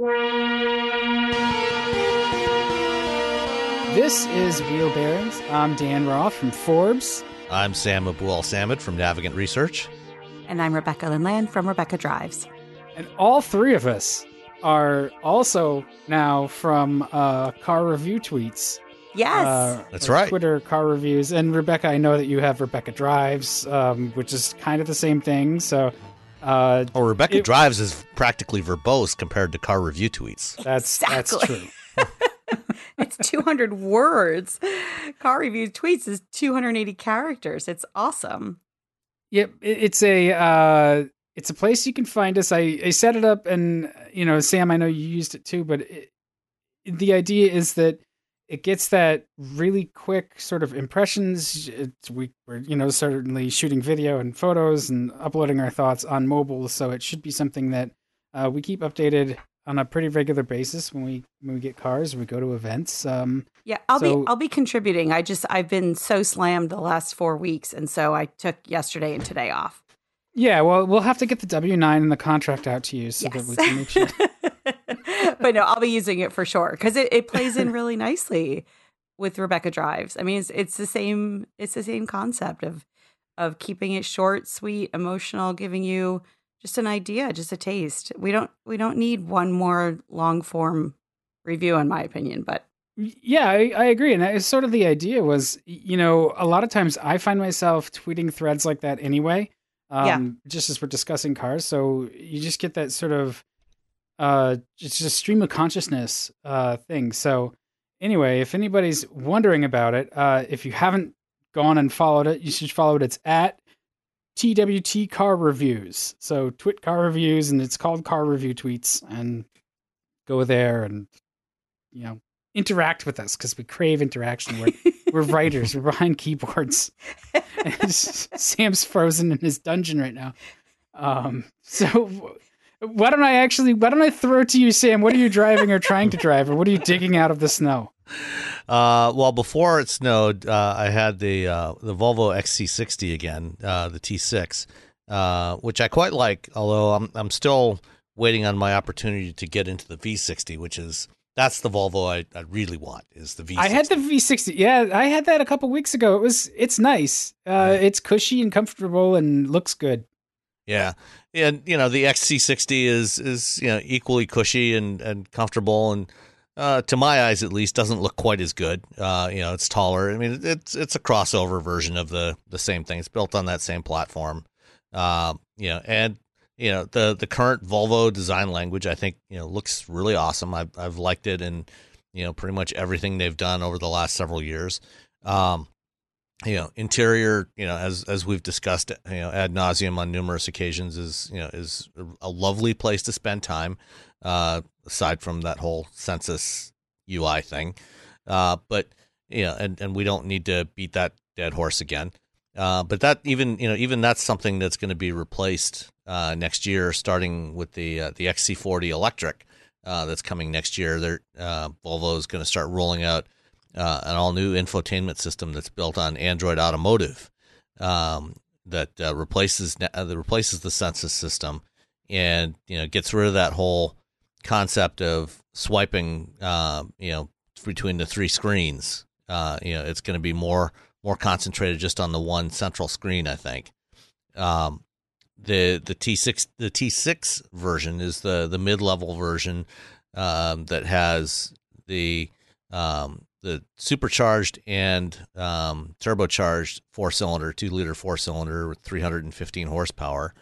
This is Wheel Bearings. I'm Dan Roth from Forbes. I'm Sam Abuelsamid from Navigant Research. And I'm Rebecca Lindland from Rebecca Drives. And all three of us are also now from uh, car review tweets. Yes. Uh, That's right. Twitter car reviews. And Rebecca, I know that you have Rebecca Drives, um, which is kind of the same thing. So uh, Oh, Rebecca It- Drives is practically verbose compared to car review tweets. that's that's Exactly. true. it's 200 words. Car review tweets is 280 characters. It's awesome. Yep, it, it's a uh, it's a place you can find us. I, I set it up, and you know, Sam, I know you used it too, but it, the idea is that it gets that really quick sort of impressions. It's, we, we're you know certainly shooting video and photos and uploading our thoughts on mobile, so it should be something that uh, we keep updated on a pretty regular basis when we when we get cars, we go to events. Um, Yeah, I'll So- be I'll be contributing. I just I've been so slammed the last 4 weeks and so I took yesterday and today off. yeah, well, we'll have to get the W nine and the contract out to you so that we can make sure. but no, I'll be using it for sure because it, it plays in really nicely with Rebecca Drives. I mean, it's it's the same it's the same concept of of keeping it short, sweet, emotional, giving you just an idea, just a taste. We don't we don't need one more long form review, in my opinion. But Yeah, I, I agree, and that is sort of the idea. Was you know, a lot of times I find myself tweeting threads like that anyway. Um, Yeah. Just as we're discussing cars, so you just get that sort of, uh, it's just stream of consciousness uh thing. So anyway, if anybody's wondering about it, uh, if you haven't gone and followed it, you should follow it. It's at TWT Car Reviews. So Twit Car Reviews, and it's called Car Review Tweets, and go there and you know interact with us because we crave interaction. We're we're writers. We're behind keyboards. Sam's frozen in his dungeon right now. Um, so why don't I actually? Why don't I throw it to you, Sam? What are you driving or trying to drive, or what are you digging out of the snow? Uh, well, before it snowed, uh, I had the uh, the Volvo XC60 again, uh, the T6, uh, which I quite like. Although I'm I'm still waiting on my opportunity to get into the V60, which is that's the Volvo I, I really want is the V60. I had the V60. Yeah, I had that a couple weeks ago. It was it's nice. Uh, it's cushy and comfortable and looks good. Yeah, and you know the XC60 is is you know equally cushy and and comfortable, and uh, to my eyes at least doesn't look quite as good. Uh, you know, it's taller. I mean, it's it's a crossover version of the the same thing. It's built on that same platform. Uh, you know, and you know the the current Volvo design language I think you know looks really awesome. I've I've liked it and you know pretty much everything they've done over the last several years. Um, you know, interior, you know, as as we've discussed, you know, ad nauseum on numerous occasions, is you know is a lovely place to spend time. Uh, aside from that whole Sensus UI thing, uh, but you know, and and we don't need to beat that dead horse again. Uh, but that even you know even that's something that's going to be replaced uh, next year, starting with the uh, the XC40 electric uh, that's coming next year. They're uh, Volvo is going to start rolling out uh, an all new infotainment system that's built on Android Automotive um, that uh, replaces uh, that replaces the Sensus system and you know gets rid of that whole concept of swiping uh, you know between the three screens. Uh, you know, it's going to be more more concentrated just on the one central screen. I think. Um, the the T six the T six version is the the mid level version um, that has the um, the supercharged and um, turbocharged four cylinder, two liter four cylinder with 315 horsepower.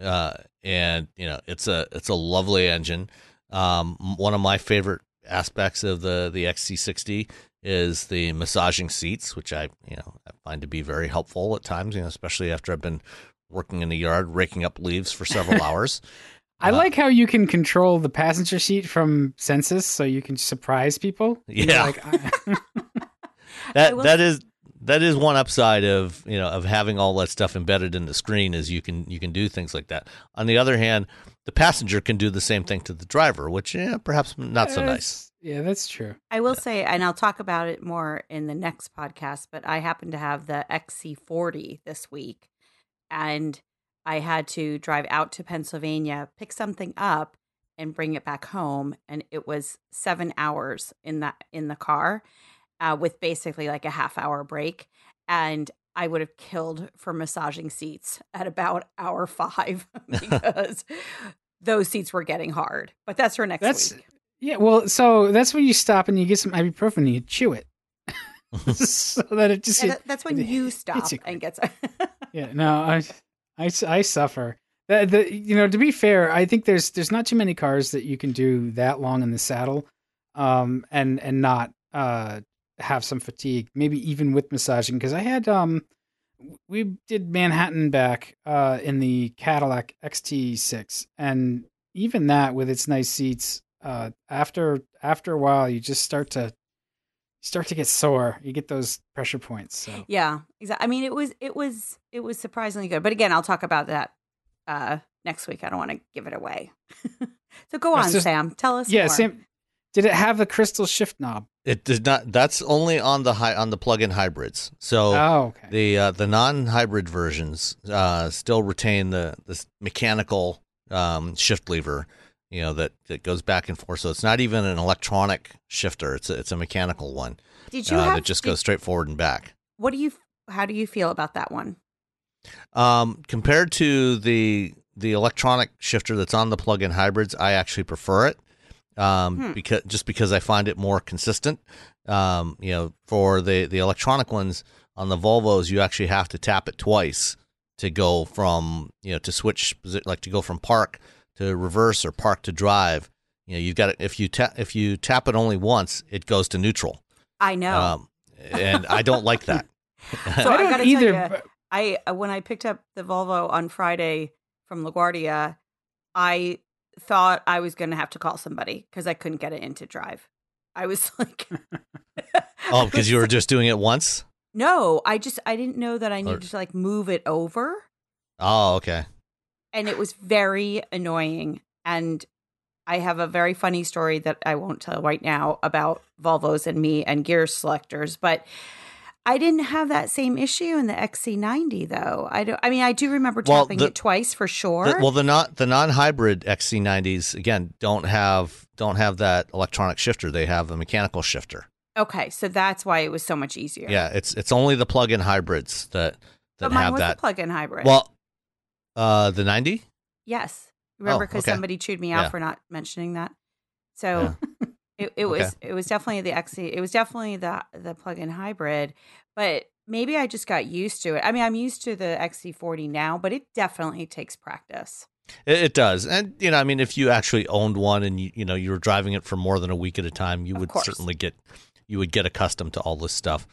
Uh, and you know, it's a, it's a lovely engine. Um, one of my favorite aspects of the, the XC60 is the massaging seats, which I, you know, I find to be very helpful at times, you know, especially after I've been working in the yard, raking up leaves for several hours. I Uh, like how you can control the passenger seat from Sensus, so you can surprise people. Yeah. like, I- that will- that is that is one upside of you know of having all that stuff embedded in the screen is you can you can do things like that. On the other hand, the passenger can do the same thing to the driver, which yeah, perhaps not so nice. Yeah, that's true. I will say, and I'll talk about it more in the next podcast, but I happen to have the XC40 this week, and I had to drive out to Pennsylvania, pick something up, and bring it back home, and it was seven hours in that in the car, uh, with basically like a half hour break, and I would have killed for massaging seats at about hour five because those seats were getting hard. But that's for next That's week. yeah. Well, so that's when you stop and you get some ibuprofen and you chew it, so that it just Yeah, that- that's when it you stop and gets. yeah. No, I, I, I suffer. The, the, you know, to be fair, I think there's there's not too many cars that you can do that long in the saddle, um, and and not uh have some fatigue. Maybe even with massaging, because I had um, we did Manhattan back uh in the Cadillac XT6, and even that with its nice seats, uh, after after a while, you just start to start to get sore. You get those pressure points. So yeah, exactly. I mean, it was it was it was surprisingly good. But again, I'll talk about that uh next week. I don't want to give it away. so go on, just- Sam. Tell us. yeah, more. Sam. Did it have the crystal shift knob? It did not. That's only on the high on the plug-in hybrids. So Oh, okay. the uh, the non-hybrid versions uh, still retain the the mechanical um, shift lever. You know that, that goes back and forth. So it's not even an electronic shifter. It's a, it's a mechanical one Did you uh, have that just did- goes straight forward and back. What do you? How do you feel about that one? Um, compared to the the electronic shifter that's on the plug-in hybrids, I actually prefer it. Um, Hmm. because just because I find it more consistent. Um, you know, for the the electronic ones on the Volvos, you actually have to tap it twice to go from you know to switch like to go from park to reverse or park to drive. You know, you've got to, if you tap if you tap it only once, it goes to neutral. I know. Um, and I don't like that. So I I don't gotta either. tell ya, but- I uh, when I picked up the Volvo on Friday from LaGuardia, I thought I was going to have to call somebody because I couldn't get it into drive. I was like, oh, because you were just doing it once. no, I just I didn't know that I Or- needed to like move it over, Oh, okay. And it was very annoying. And I have a very funny story that I won't tell right now about Volvos and me and gear selectors, but. I didn't have that same issue in the XC90 though. I don't. I mean, I do remember Well, tapping the- it twice for sure. The, well, the non the non hybrid XC90s again don't have don't have that electronic shifter. They have a mechanical shifter. Okay, so that's why it was so much easier. Yeah, it's it's only the plug in hybrids that that but mine have was that. a plug-in hybrid. Well, uh, the 90. yes, remember Oh, because okay. somebody chewed me out Yeah. for not mentioning that. So it, it was it was definitely the XC. It was definitely the the plug-in hybrid, but maybe I just got used to it. I mean, I'm used to the XC40 now, but it definitely takes practice. It, it does, and you know, I mean, if you actually owned one and you you know you were driving it for more than a week at a time, you Of would course. certainly get you would get accustomed to all this stuff.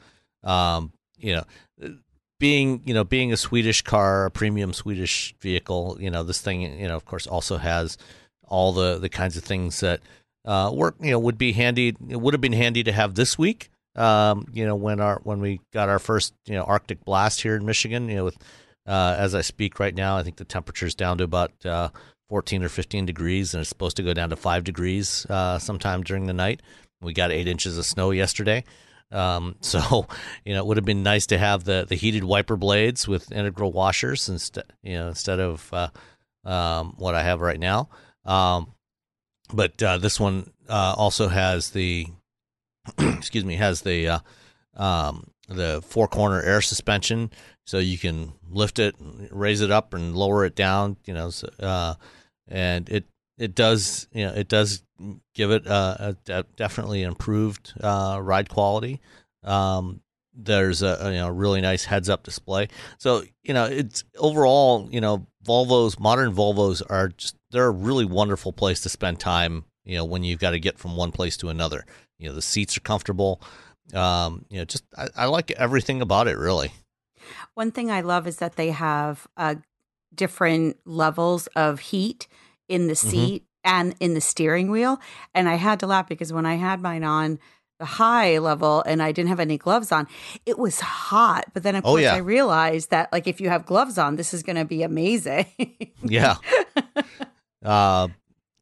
Um, you know, being you know being a Swedish car, a premium Swedish vehicle, you know, this thing you know, of course, also has all the the kinds of things that uh, work. You know, would be handy. It would have been handy to have this week. Um, you know, when our when we got our first you know Arctic blast here in Michigan, you know, with uh, as I speak right now, I think the temperature is down to about uh, 14 or 15 degrees, and it's supposed to go down to five degrees uh, sometime during the night. We got eight inches of snow yesterday. Um, so, you know, it would have been nice to have the, the heated wiper blades with integral washers instead, you know, instead of uh, um, what I have right now. Um, but uh, this one uh, also has the, excuse me, has the uh, um, the four corner air suspension, so you can lift it, raise it up, and lower it down. You know, so, uh, and it it does you know it does give it uh, a de- definitely improved uh, ride quality. Um, there's a, a you know really nice heads up display. So you know it's overall you know Volvos modern Volvos are just they're a really wonderful place to spend time. You know when you've got to get from one place to another. You know the seats are comfortable. Um, you know just I, I like everything about it really. One thing I love is that they have uh, different levels of heat in the Mhm. seat and in the steering wheel. And I had to laugh because when I had mine on the high level and I didn't have any gloves on, it was hot. But then, of Oh, course, yeah. I realized that, like, if you have gloves on, this is going to be amazing. Yeah. uh,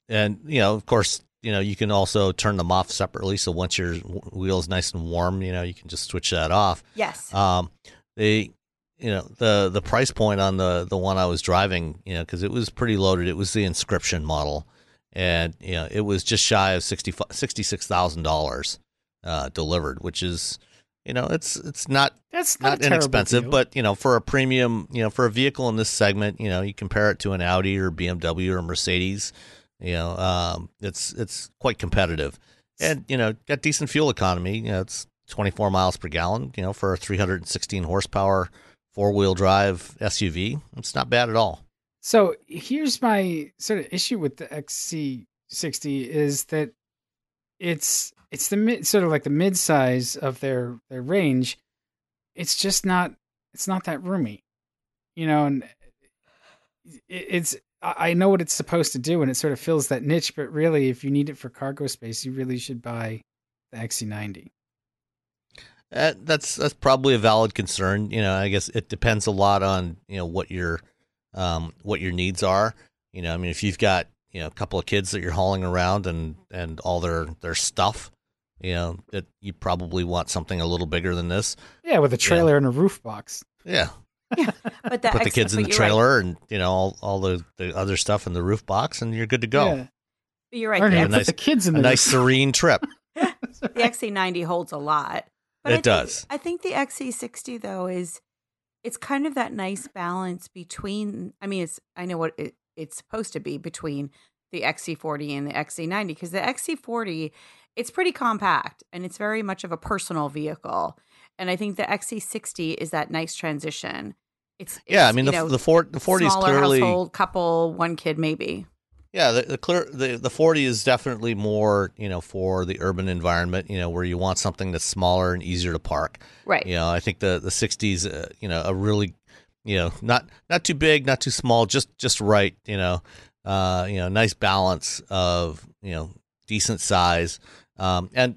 and you know, of course, you know you can also turn them off separately. So once your w- wheel's nice and warm, you know you can just switch that off. yes. Um, the you know the the price point on the the one I was driving, you know, because it was pretty loaded. It was the inscription model, and you know it was just shy of $66,000 uh, delivered, which is you know it's it's not That's not, not, inexpensive, deal. but you know for a premium, you know for a vehicle in this segment, you know you compare it to an Audi or BMW or Mercedes, you know um, it's it's quite competitive, and you know got decent fuel economy. You know it's 24 miles per gallon. You know for a 316 horsepower four wheel drive SUV, it's not bad at all. So here's my sort of issue with the XC60 is that it's it's the mid sort of like the mid size of their their range. It's just not it's not that roomy, you know, and it, it's I know what it's supposed to do and it sort of fills that niche, but really, if you need it for cargo space, you really should buy the XC90. Uh, that's that's probably a valid concern. You know, I guess it depends a lot on you know what your um, what your needs are. You know, I mean, if you've got you know a couple of kids that you're hauling around and and all their their stuff, you know, that you probably want something a little bigger than this. Yeah, with a trailer and a roof box. Yeah, Yeah, But the put the X- kids in the you're right. trailer and you know all all the the other stuff in the roof box, and you're good to go. Yeah. You're right. Ernie, The, a put nice- the kids in A the nice serene trip. the XC90 holds a lot. But It I think- does. I think the XC60 though is it's kind of that nice balance between. I mean, it's I know what it, it's supposed to be between the XC40 and the XC90 because the XC40 it's pretty compact and it's very much of a personal vehicle, and I think the XC60 is that nice transition. It's, Yeah, I mean the know, the Ford the forty is smaller clearly household couple, one kid maybe. Yeah, the, the clear the the forty is definitely more you know for the urban environment. You know where you want something that's smaller and easier to park. Right. You know, I think the the sixties, uh, you know, a really you know not not too big, not too small, just just right. You know, uh, you know, nice balance of you know decent size. Um, and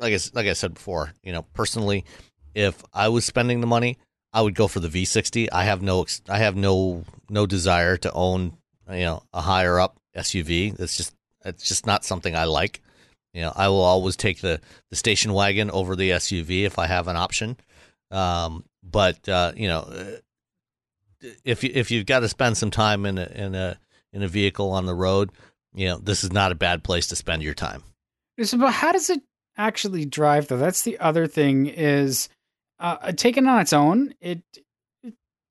like I like I said before, you know, personally, if I was spending the money, I would go for the V60. I have no I have no no desire to own you know a higher up SUV. That's just it's just not something I like. You know, I will always take the the station wagon over the SUV if I have an option. Um, but uh, you know, uh, if you if you've got to spend some time in a in a in a vehicle on the road, you know, this is not a bad place to spend your time. So, but how does it actually drive though? That's the other thing is uh, taken on its own, it, it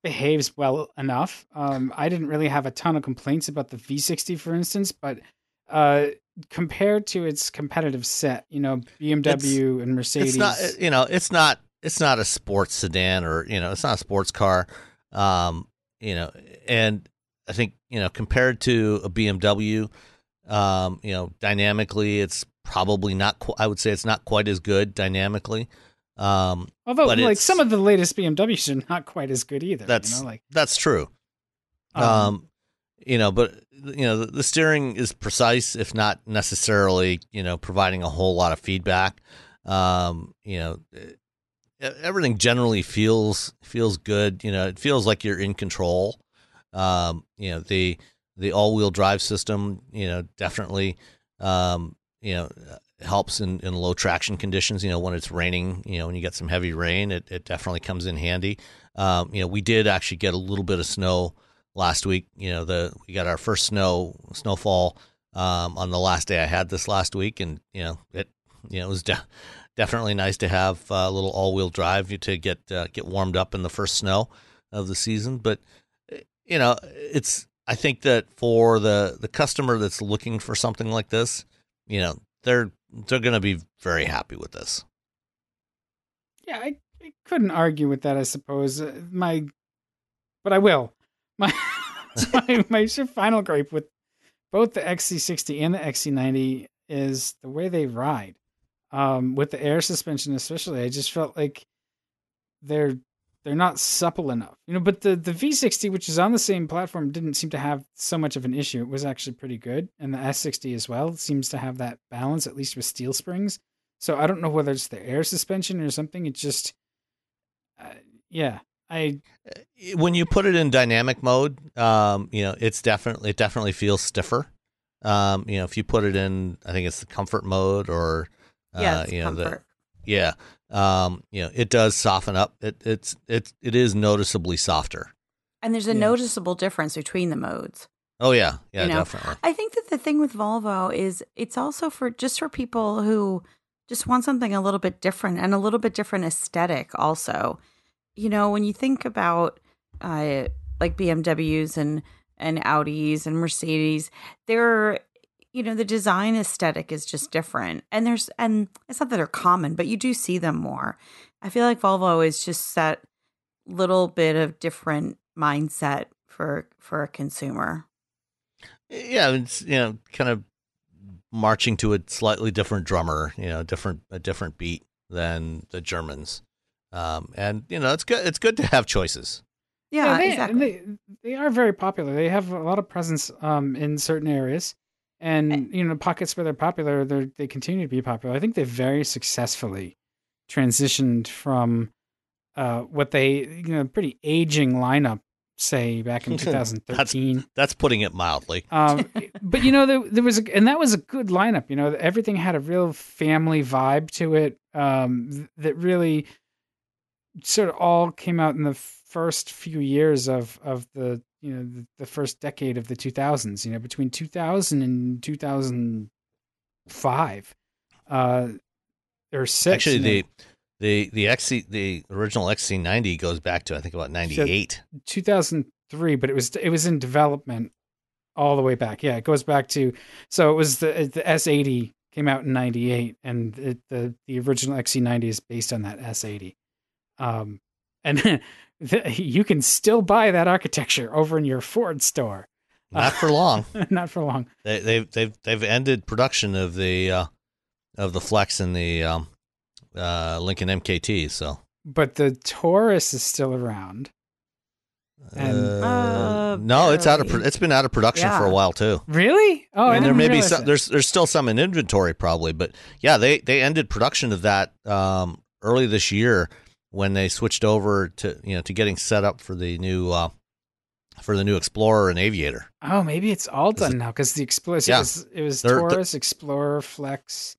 behaves well enough. Um, I didn't really have a ton of complaints about the V60, for instance, but uh, compared to its competitive set, you know, BMW and Mercedes, It's not you know, it's not it's not a sports sedan or you know, it's not a sports car. Um, you know, and I think you know compared to a BMW, um, you know, dynamically, it's probably not. Qu- I would say it's not quite as good dynamically. Um, although but like some of the latest BMWs are not quite as good either. That's you know, like that's true. um, Um, you know, but you know, the, the steering is precise, if not necessarily, you know, providing a whole lot of feedback. Um, you know, e- everything generally feels feels good. You know, it feels like you're in control. Um, you know, the the all wheel drive system, you know, definitely, um, you know, helps in, in low traction conditions. You know, when it's raining, you know, when you get some heavy rain, it, it definitely comes in handy. Um, you know, we did actually get a little bit of snow last week. You know, the we got our first snow snowfall um, on the last day I had this last week, and you know, it you know it was de- definitely nice to have a little all wheel drive to get uh, get warmed up in the first snow of the season. But you know, it's I think that for the the customer that's looking for something like this, you know, they're they're going to be very happy with this. Yeah, I, I couldn't argue with that. I suppose uh, my, but I will. My my my final gripe with both the XC60 and the XC90 is the way they ride. Um, with the air suspension, especially, I just felt like they're they're not supple enough. You know, but the the V60, which is on the same platform, didn't seem to have so much of an issue. It was actually pretty good, and the S60 as well seems to have that balance, at least with steel springs. So I don't know whether it's the air suspension or something. It just, uh, yeah, I when you put it in dynamic mode, um, you know, it's definitely it definitely feels stiffer. Um, you know, if you put it in, I think it's the comfort mode or, uh, Yeah, you know, the, comfort. Yeah, um, you know, it does soften up. It it's it it is noticeably softer. and there's a Yeah. noticeable difference between the modes. Oh yeah, yeah, You know, definitely. I think that the thing with Volvo is it's also for just for people who just want something a little bit different and a little bit different aesthetic also. You know, when you think about uh like BMWs and and Audis and Mercedes, they're you know, the design aesthetic is just different. And there's and it's not that they're common, but you do see them more. I feel like Volvo is just that little bit of different mindset for for a consumer. Yeah, it's you know kind of marching to a slightly different drummer, you know, different a different beat than the Germans. Um, and you know, it's good. It's good to have choices. Yeah, they, exactly. They, they are very popular. They have a lot of presence um, in certain areas, and you know, pockets where they're popular, they they continue to be popular. I think they very successfully transitioned from uh, what they you know pretty aging lineup say back in 2013. That's putting it mildly. um, but you know, there, there was, a, and that was a good lineup. You know, everything had a real family vibe to it. Um, th- that really sort of all came out in the first few years of of the you know the, the first decade of the 2000s. You know, between 2000 and 2005, uh, or six. Actually, know, the the the XC the original XC90 goes back to I think about 98. 2003, but it was it was in development all the way back. Yeah, it goes back to so it was the the S80 came out in 98 and it, the the original XC90 is based on that S80. Um and you can still buy that architecture over in your Ford store. Not for long. Not for long. They, they've they've they've ended production of the uh, of the Flex and the um, uh, Lincoln MKT. So But the Taurus is still around. And- Uh, Uh, no, it's out of pro- it's been out of production for a while too. Really? Oh, I and there didn't may be some that. there's there's still some in inventory probably, but yeah, they they ended production of that um, early this year when they switched over to you know to getting set up for the new uh, for the new Explorer and Aviator. Oh, maybe it's all Is it- done now because the Explorer. Yeah. It was, it was They're- they're- Taurus, Explorer, Flex,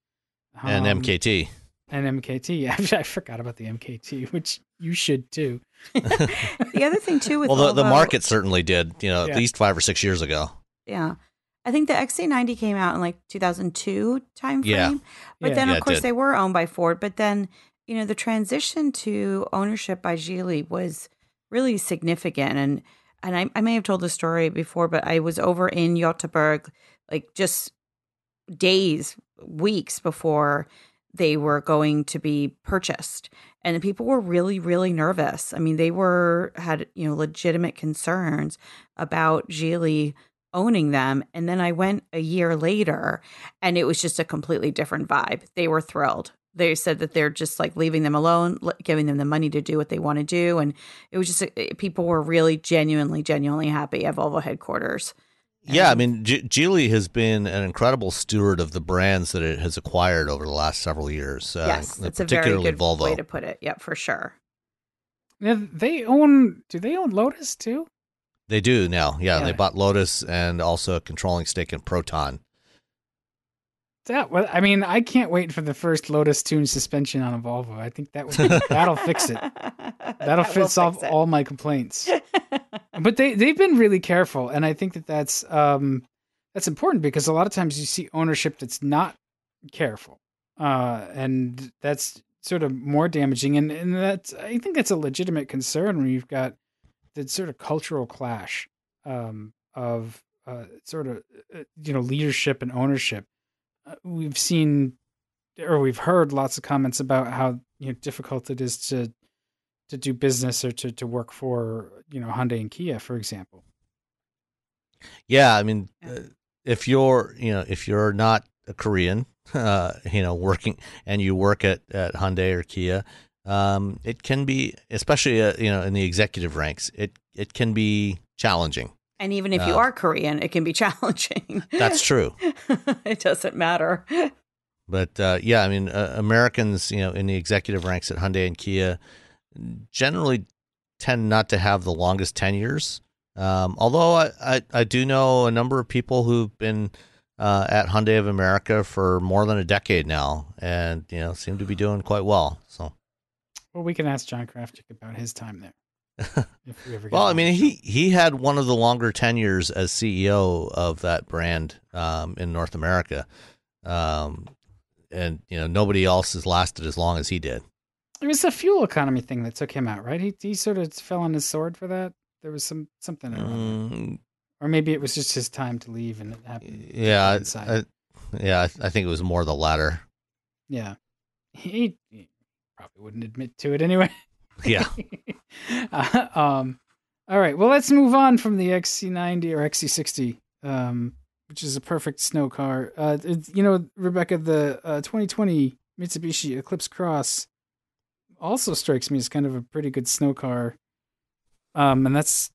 and um, MKT. and MKT. Yeah, I forgot about the MKT, which you should too. the other thing too with Well, the, the market certainly did, you know, Yeah. at least five or six years ago. yeah. I think the XC90 came out in like 2002 timeframe. Yeah. But Yeah. then, Yeah, of course, they were owned by Ford. But then, you know, the transition to ownership by Geely was really significant. And and I, I may have told the story before, but I was over in Göteborg, like just days, weeks before they were going to be purchased and the people were really really nervous i mean they were had you know legitimate concerns about Geely owning them and then i went a year later and it was just a completely different vibe they were thrilled they said that they're just like leaving them alone giving them the money to do what they want to do and it was just uh, people were really genuinely genuinely happy at volvo headquarters Yeah, I mean, G- Geely has been an incredible steward of the brands that it has acquired over the last several years. Uh, yes that's a very particularly good Volvo. way to put it yep for sure Yeah, they own. Do they own Lotus too? They do now. Yeah, Yeah. they bought Lotus and also a controlling stake in Proton. That. Well, I mean, I can't wait for the first Lotus tuned suspension on a Volvo. I think that would that'll fix it. That'll That fix solve fix it. all my complaints. but they they've been really careful, and I think that that's um that's important because a lot of times you see ownership that's not careful, uh, and that's sort of more damaging. And and that's I think that's a legitimate concern when you've got the sort of cultural clash um, of uh, sort of uh, you know leadership and ownership. Uh, we've seen or we've heard lots of comments about how you know difficult it is to to do business or to, to work for you know Hyundai and Kia, for example. Yeah, I mean, uh, if you're, you know, if you're not a Korean, uh, you know, working and you work at, at Hyundai or Kia, um, it can be, especially, uh, you know, in the executive ranks, it, it can be challenging. And even if you Uh, are korean it can be challenging That's true. it doesn't matter But uh, yeah, I mean, uh, Americans, you know, in the executive ranks at Hyundai and Kia, generally tend not to have the longest tenures. Um, although I, I, I do know a number of people who've been uh, at Hyundai of America for more than a decade now, and you know, seem to be doing quite well. So Well, we can ask John Krafcik about his time there. If we ever get Well, I mean, he he had one of the longer tenures as CEO of that brand um, in North America, um, and you know nobody else has lasted as long as he did. it was the fuel economy thing that took him out, right? He he sort of fell on his sword for that. There was some something. Mm, or maybe it was just his time to leave, and it happened. yeah, I, yeah, I, I think it was more the latter. Yeah, he, he probably wouldn't admit to it anyway. Yeah, Uh, um, all right. Well, let's move on from the XC90 or XC60, um, which is a perfect snow car. Uh, it's, you know, Rebecca, the uh, 2020 Mitsubishi Eclipse Cross also strikes me as kind of a pretty good snow car. Um, and that's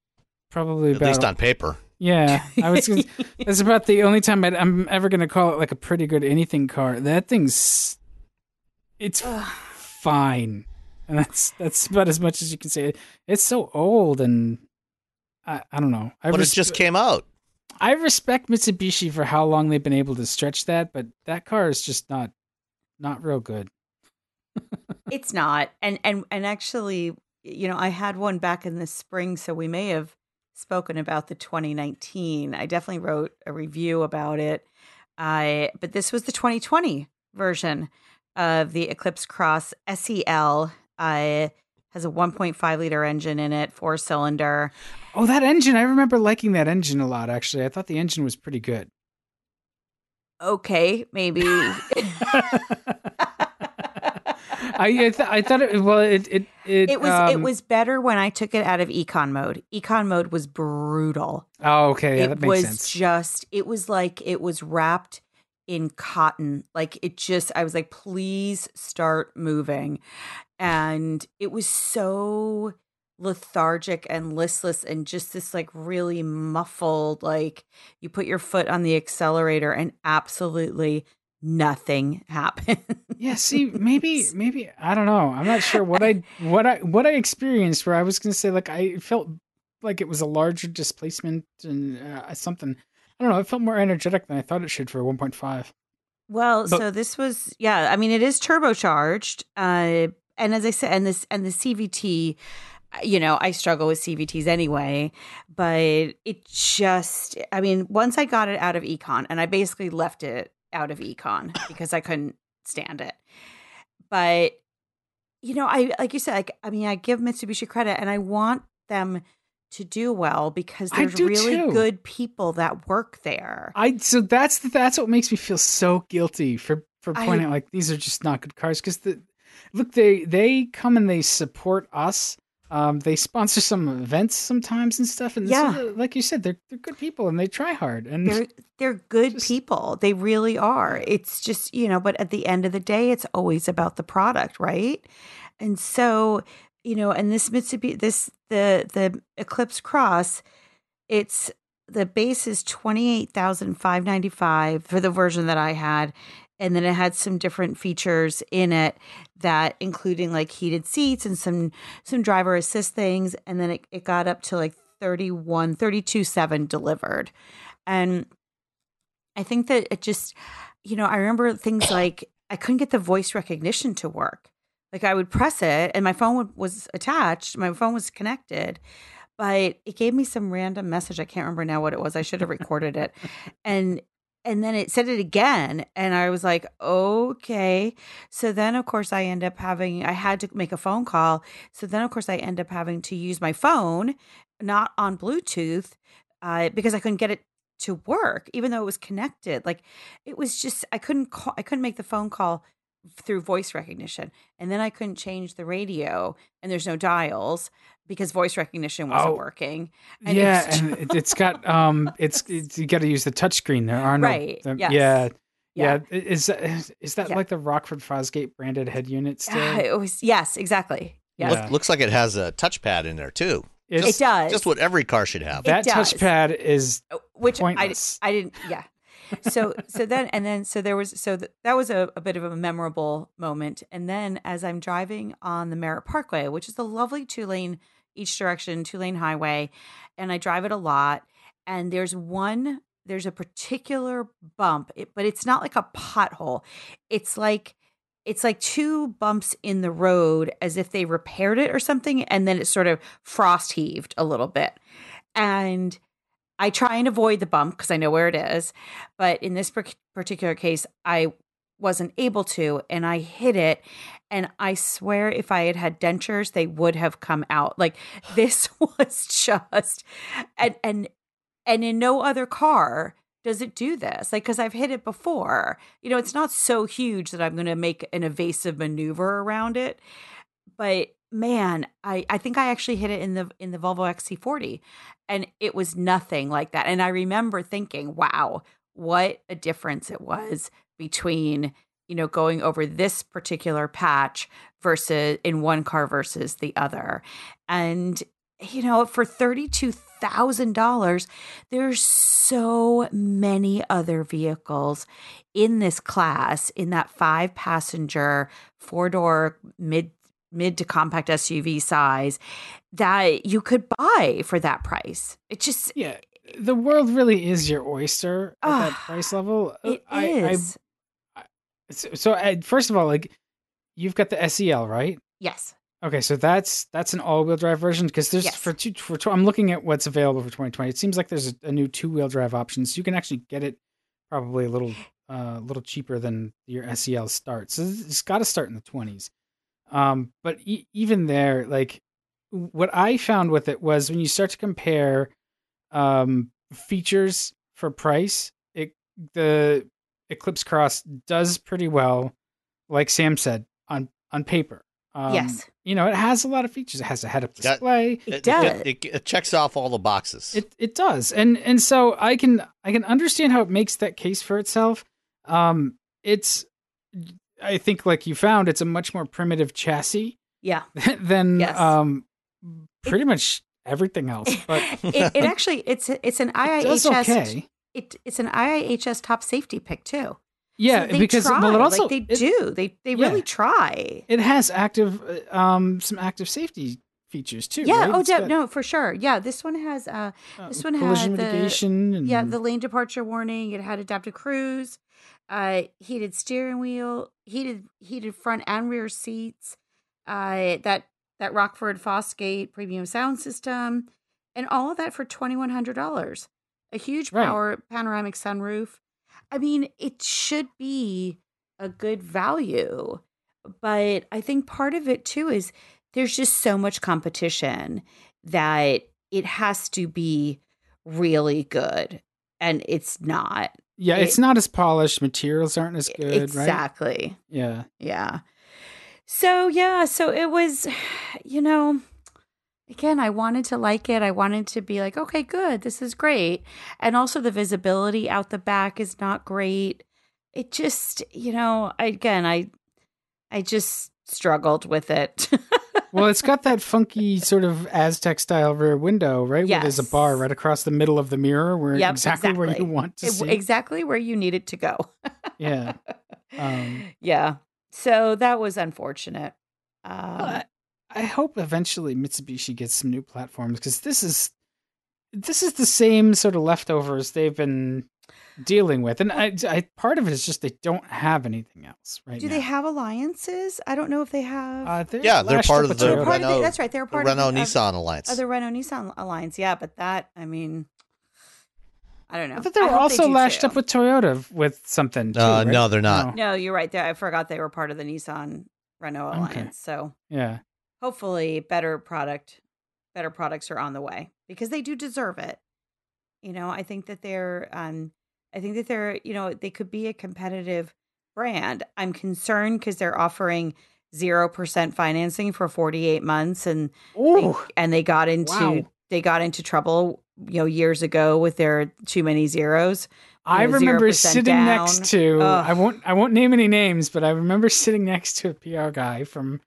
probably at about least on paper. yeah. I was. Gonna, that's about the only time I'd, I'm ever going to call it like a pretty good anything car. That thing's it's fine, and that's that's about as much as you can say. It's so old, and I I don't know. I But it just came out. I respect Mitsubishi for how long they've been able to stretch that, but that car is just not not real good. It's not. And and and actually, you know, I had one back in the spring, so we may have spoken about the 2019. I definitely wrote a review about it. I but this was the 2020 version of the Eclipse Cross SEL. I has a 1.5 liter engine in it, four cylinder. Oh, that engine! I remember liking that engine a lot. Actually, I thought the engine was pretty good. Okay, maybe. I I, th- I thought it well it it it, It was it um, was better when I took it out of econ mode. Econ mode was brutal. oh okay yeah it that makes was sense just it was like it was wrapped in cotton. Like it just I was like please start moving. And it was so lethargic and listless and just this like really muffled like you put your foot on the accelerator and absolutely nothing happened. yeah see maybe maybe I don't know I'm not sure what I what I what I experienced where I was gonna say like I felt like it was a larger displacement and uh, something I don't know it felt more energetic than I thought it should for a 1.5 Well, But- so this was yeah, I mean it is turbocharged. Uh and as I said and this and the CVT you know, I struggle with CVTs anyway, but it just I mean, once I got it out of econ and I basically left it out of econ because I couldn't stand it. But you know, I like you said like I mean, I give Mitsubishi credit and I want them to do well because there's really too. good people that work there. I so that's that's what makes me feel so guilty for for I- pointing out like these are just not good cars because the look they they come and they support us. Um, they sponsor some events sometimes and stuff, and Yeah. so, like you said, they're they're good people and they try hard. And they're they're good Just- people. They really are. It's just, you know, but at the end of the day, it's always about the product, right? And so, you know, and this Mitsubishi this the the Eclipse Cross, it's the base is twenty eight thousand five ninety five for the version that I had. And then it had some different features in it that including like heated seats and some some driver assist things. And then it, it got up to like 31, 32 7 delivered. And I think that it just, you know, I remember things like I couldn't get the voice recognition to work. Like I would press it and my phone would- was attached, my phone was connected, but it gave me some random message. I can't remember now what it was. I should have recorded it. And and then it said it again and I was like, "Okay." So then of course I end up having I had to make a phone call. So then of course I end up having to use my phone not on Bluetooth uh, because I couldn't get it to work, even though it was connected. Like it was just I couldn't call, I couldn't make the phone call through voice recognition, and then I couldn't change the radio, and there's no dials because voice recognition wasn't Oh. working. And yeah, it's and it, it's got um, it's, it's you got to use the touchscreen. There are no Right, the- yes. yeah. Yeah. Yeah, is that is that Yeah. like the Rockford Fosgate branded head unit still? Ah, it was yes, exactly. Yes, Yeah. Look, looks like it has a touchpad in there too. It's- it does. Just what every car should have. that touchpad is Uh, which I. I didn't yeah so so then and then so there was so th- that was a, a bit of a memorable moment. And then as i'm driving on the merritt parkway which is a lovely two lane each direction two lane highway and i drive it a lot and there's one there's a particular bump it, but it's not like a pothole. It's like it's like two bumps in the road as if they repaired it or something and then it sort of frost heaved a little bit. And i try and avoid the bump because i know where it is but in this particular case i wasn't able to and i hit it and i swear if i had had dentures they would have come out like this was just and and and in no other car does it do this? Like, because I've hit it before. You know, it's not so huge that I'm going to make an evasive maneuver around it. But man, I, I think I actually hit it in the in the Volvo XC40, and it was nothing like that. And I remember thinking, wow, what a difference it was between you know going over this particular patch versus in one car versus the other and you know, for $32,000, there's so many other vehicles in this class in that five passenger, four door, mid mid to compact SUV size that you could buy for that price. It just Yeah. The world really is your oyster at uh, that price level. Uh, it I, is. I, I, so, I, first of all, like you've got the SEL, right? Yes. Okay, so that's that's an all-wheel drive version because there's yes. for two for I'm looking at what's available for 2020. It seems like there's a, a new two-wheel drive option, so you can actually get it probably a little uh, a uh, little cheaper than your SEL starts. So it's got to start in the 20s. Um, but e- even there, like what I found with it was when you start to compare um, features for price, it the Eclipse Cross does pretty well, like Sam said on on paper. Um, yes. You know, it has a lot of features. It has a head-up display. It, it does. It, it, checks off all the boxes. It it does, and and so I can I can understand how it makes that case for itself. Um, it's I think like you found, it's a much more primitive chassis. Yeah. than yes. um, pretty much everything else. But it, it, actually it's it's an IIHS. It okay. It, it's an IIHS top safety pick too. Yeah, so because try. well, it also like they it, do. They they yeah. really try. It has active uh, um some active safety features too. Yeah. Right? Oh, got, no, for sure. Yeah, this one has uh, uh this one had. The, and... Yeah, the lane departure warning. It had adaptive cruise, uh, heated steering wheel, heated heated front and rear seats. Uh, that that Rockford Fosgate premium sound system, and all of that for twenty one hundred dollars. A huge power right. panoramic sunroof. I mean, it should be a good value. But I think part of it too is there's just so much competition that it has to be really good. And it's not. Yeah, it, it's not as polished. Materials aren't as good, exactly. Right? Yeah. Yeah. So, yeah, so it was, you know, again, I wanted to like it. I wanted to be like, okay, good, this is great. And also, the visibility out the back is not great. It just, you know, again, I, I just struggled with it. well, it's got that funky sort of Aztek style rear window, right? Yes. Where there's a bar right across the middle of the mirror, where yep, exactly, exactly, where you want to see, exactly where you need it to go. yeah, um, yeah. So that was unfortunate. Um, I hope eventually Mitsubishi gets some new platforms because this is this is the same sort of leftovers they've been dealing with, and I, I part of it is just they don't have anything else right Do now. they have alliances? I don't know if they have. Uh, they're yeah, they're part of the Renault. The, that's right. They're part the Renault of the Nissan alliance. Of the Renault Nissan alliance. Yeah, but that I mean. I don't know. But they were also lashed too. up with Toyota with something. Too, uh, right? No, they're not. No. no, you're right. There, I forgot they were part of the Nissan Renault alliance. Okay. So yeah, hopefully better product better products are on the way because they do deserve it. You know, I think that they're um I think that they're, you know, they could be a competitive brand. I'm concerned because they're offering 0% financing for 48 months and they, and they got into wow. they got into trouble, you know, years ago with their too many zeros. I know, remember sitting down. next to Ugh. I won't I won't name any names, but I remember sitting next to a PR guy from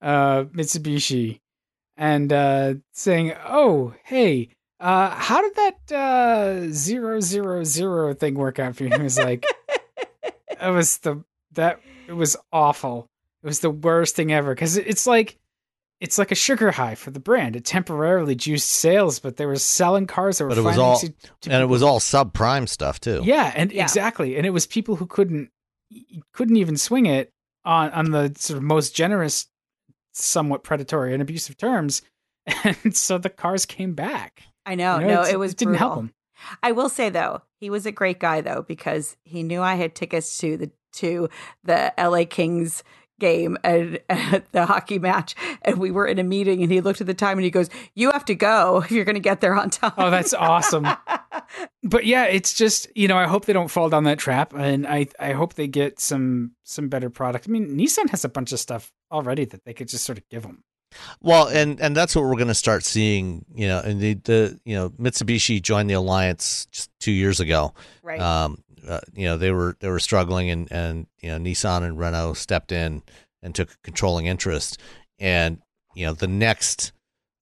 uh, Mitsubishi and uh, saying, "Oh, hey, uh, how did that uh, zero zero zero thing work out for you?" It was like, "It was the that it was awful. It was the worst thing ever because it's like." It's like a sugar high for the brand. It temporarily juiced sales, but they were selling cars that were. But it was all, and people. it was all subprime stuff too. Yeah, and yeah. exactly, and it was people who couldn't couldn't even swing it on on the sort of most generous, somewhat predatory and abusive terms, and so the cars came back. I know. You know, no, it was it didn't help brutal. him. I will say though, he was a great guy though because he knew I had tickets to the to the LA Kings game and at the hockey match and we were in a meeting and he looked at the time and he goes, "You have to go if you're going to get there on time." Oh, that's awesome. But yeah, it's just you know I hope they don't fall down that trap, and I I hope they get some some better product. I mean, Nissan has a bunch of stuff already that they could just sort of give them. Well, and and that's what we're going to start seeing. You know, and the the you know Mitsubishi joined the alliance just two years ago. right. Um, uh, you know they were they were struggling, and and you know Nissan and Renault stepped in and took a controlling interest. And you know the next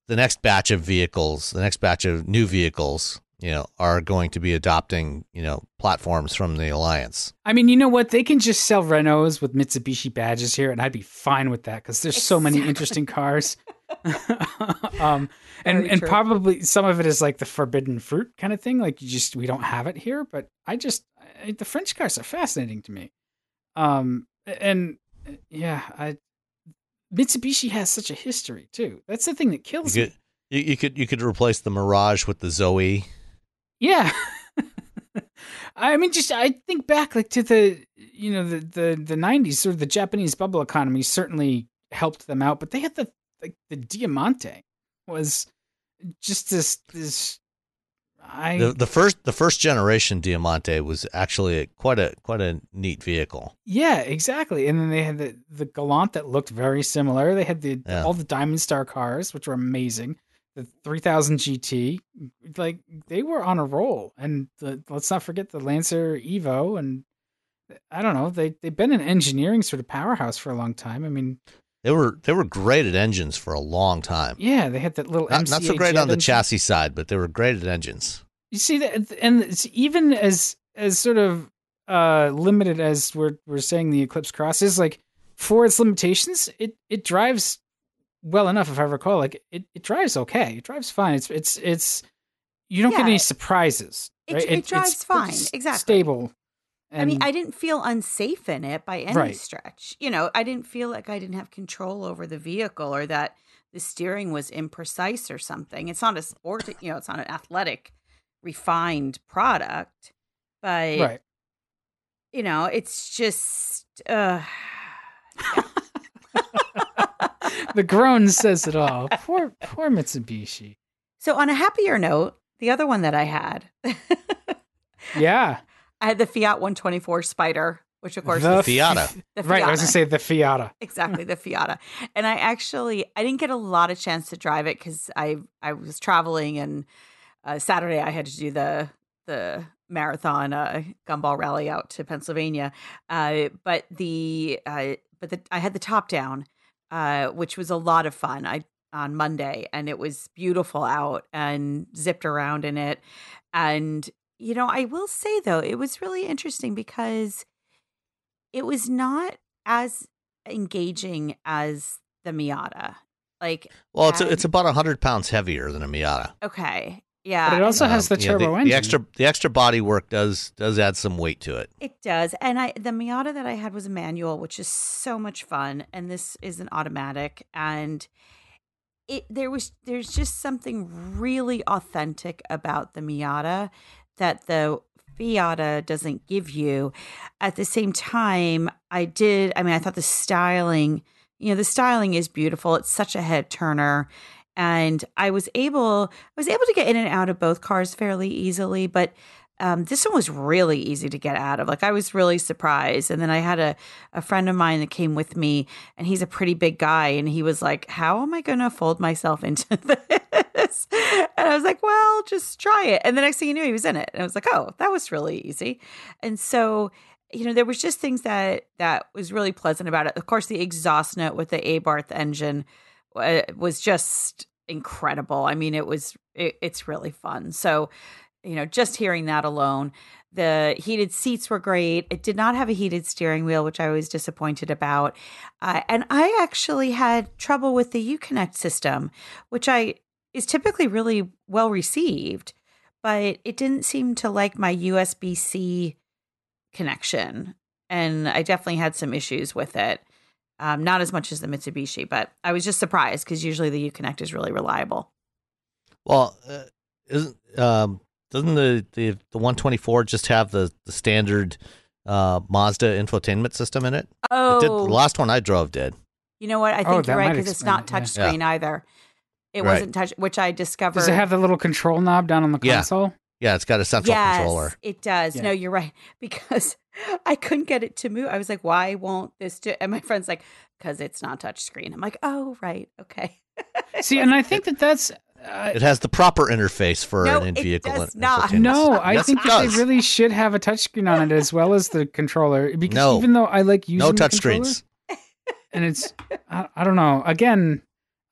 the next batch of vehicles, the next batch of new vehicles, you know, are going to be adopting you know platforms from the alliance. I mean, you know what? They can just sell Renaults with Mitsubishi badges here, and I'd be fine with that because there's so many interesting cars. um, and Very and true. probably some of it is like the forbidden fruit kind of thing. Like you just we don't have it here, but I just I, the French cars are fascinating to me. Um, and yeah, I Mitsubishi has such a history too. That's the thing that You kills could me. you, you could you could replace the Mirage with the Zoe. Yeah. I mean, just I think back like to the you know the the the nineties, sort of the Japanese bubble economy certainly helped them out, but they had the like the Diamante was just this this I The the first the first generation Diamante was actually a, quite a quite a neat vehicle. yeah exactly, and then they had the the Galant that looked very similar. They had the Yeah. all the Diamond Star cars, which were amazing. The 3000 GT, like they were on a roll, and the, let's not forget the Lancer Evo, and I don't know, they they've been an engineering sort of powerhouse for a long time. I mean, They were they were great at engines for a long time. yeah, they had that little Not, not so great on the engine. chassis side, but they were great at engines. You see that, and it's even as as sort of uh limited as we're we're saying the Eclipse Cross is, like for its limitations, it it drives well enough, if I recall. Like it, it drives okay, it drives fine. It's it's it's you don't get any surprises. It- right? it drives fine, exactly. stable. I mean, I didn't feel unsafe in it by any Right. stretch. You know, I didn't feel like I didn't have control over the vehicle or that the steering was imprecise or something. It's not a sport, you know, it's not an athletic, refined product, but right. you know, it's just uh the groan says it all. Poor poor Mitsubishi. so on a happier note, the other one that I had, Yeah, I had the Fiat 124 Spider, which of course the is Fiata. the Right, I was gonna say the Fiata. exactly the Fiata. And I actually I didn't get a lot of chance to drive it because I I was traveling and uh, Saturday I had to do the the marathon uh, gumball rally out to Pennsylvania. Uh, but the uh, but the, I had the top down, uh, which was a lot of fun. I on Monday and it was beautiful out and zipped around in it. And you know I will say though it was really interesting because it was not as engaging as the Miata. Like, Well, it's and- it's about hundred pounds heavier than a Miata. okay, yeah, But it also and has the you know, turbo the, engine. The extra the extra body work does does add some weight to it. it does. And I, the Miata that I had was a manual, which is so much fun, and this is an automatic, and it there was there's just something really authentic about the Miata that the Fiata doesn't give you. At the same time, I did. I mean, I thought the styling, you know, the styling is beautiful. It's such a head turner, and I was able, I was able to get in and out of both cars fairly easily. But um, this one was really easy to get out of. Like I was really surprised. And then I had a a friend of mine that came with me, and he's a pretty big guy, and he was like, "How am I going to fold myself into this?" And I was like, "Well, just try it." And the next thing you knew, he was in it, and I was like, "Oh, that was really easy." And so, you know, there was just things that that was really pleasant about it. Of course, the exhaust note with the Abarth engine was just incredible. I mean, it was it, it's really fun. So, you know, just hearing that alone. The heated seats were great. It did not have a heated steering wheel, which I was disappointed about. Uh, and I actually had trouble with the Uconnect system, which I is typically really well received, but it didn't seem to like my USB C connection. And I definitely had some issues with it. Um, not as much as the Mitsubishi, but I was just surprised because usually the Uconnect is really reliable. Well, uh, isn't um, doesn't the, the the 124 just have the the standard uh, Mazda infotainment system in it? Oh, It did, the last one I drove did. you know what? I Oh, think that you're right because it's not it, yeah. touchscreen either. It Right. wasn't touch, which I discovered. Does it have the little control knob down on the Yeah. console? Yeah, it's got a central yes, controller. it does. Yeah. No, you're right because I couldn't get it to move. I was like, "Why won't this?" do And my friend's like, "Because it's not touchscreen." I'm like, "Oh, right, okay." See, and I think that that's uh, It has the proper interface for No, an in-vehicle It does in- not. no. I Yes, think it that they really should have a touchscreen on it as well as the controller. Because No. even though I like using no the controller, touchscreens. and it's I, I don't know. Again,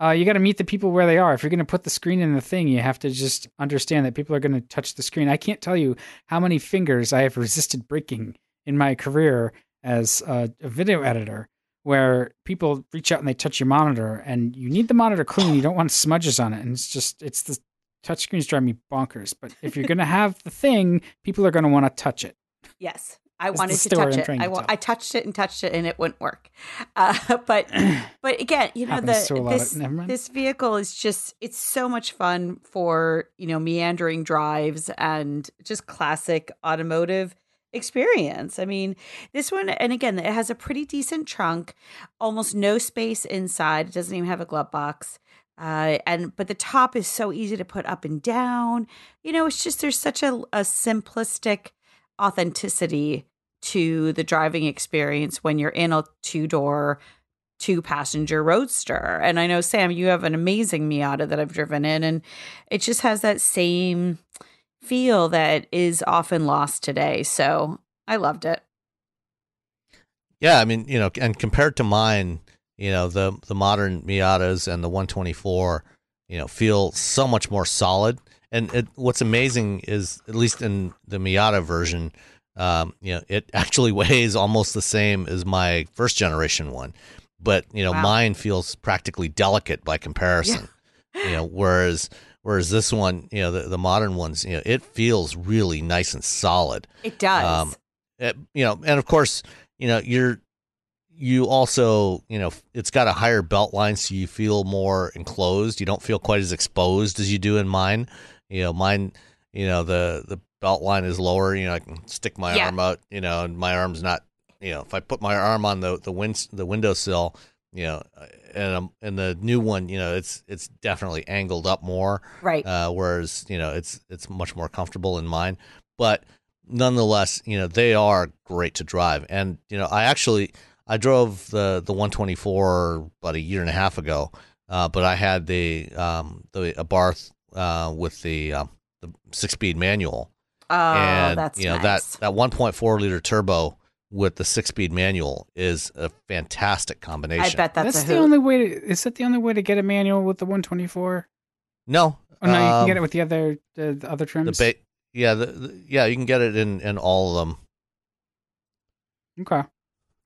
uh, you got to meet the people where they are. If you're going to put the screen in the thing, you have to just understand that people are going to touch the screen. I can't tell you how many fingers I have resisted breaking in my career as a, a video editor, where people reach out and they touch your monitor, and you need the monitor clean. You don't want smudges on it, and it's just it's the touchscreens drive me bonkers. But if you're going to have the thing, people are going to want to touch it. Yes, I That's wanted to touch it. I, to. I touched it and touched it, and it wouldn't work. Uh, but but again, you know, Happens to a the lot of- this this vehicle is just it's so much fun for you know meandering drives and just classic automotive experience. I mean, this one, and again, it has a pretty decent trunk, almost no space inside. It doesn't even have a glove box. Uh, and but the top is so easy to put up and down. You know, it's just there's such a, a simplistic authenticity to the driving experience when you're in a two door, two passenger roadster. And I know, Sam, you have an amazing Miata that I've driven in, and it just has that same feel that is often lost today. So I loved it. Yeah, I mean, you know, and compared to mine, you know, the the modern Miatas and the 124, you know, feel so much more solid. And it, what's amazing is, at least in the Miata version, um, you know, it actually weighs almost the same as my first generation one, but you know, Wow. mine feels practically delicate by comparison. Yeah. You know, whereas whereas this one, you know, the, the modern ones, you know, it feels really nice and solid. It does. Um, it- you know, and of course, you know, you're you also, you know, it's got a higher belt line, so you feel more enclosed. You don't feel quite as exposed as you do in mine. You know, mine, you know, the the belt line is lower. You know, I can stick my Yeah. arm out. You know, and my arm's not. You know, if I put my arm on the the wind the windowsill, you know, and um, and the new one, you know, it's it's definitely angled up more right. uh, whereas you know it's it's much more comfortable in mine. But nonetheless, you know they are great to drive, and you know I actually I drove the the 124 about a year and a half ago, uh, but I had the um the Abarth uh, with the um, the six speed manual, oh, and that's you know nice. that that 1.4 liter turbo with the six speed manual is a fantastic combination. I bet that's, That's, a the hoot. only way. To, is that the only way to get a manual with the 124? No, Oh no, you can um, get it with the other the, the other the trims. ba- yeah, the, the, yeah, you can get it in in all of them. okay.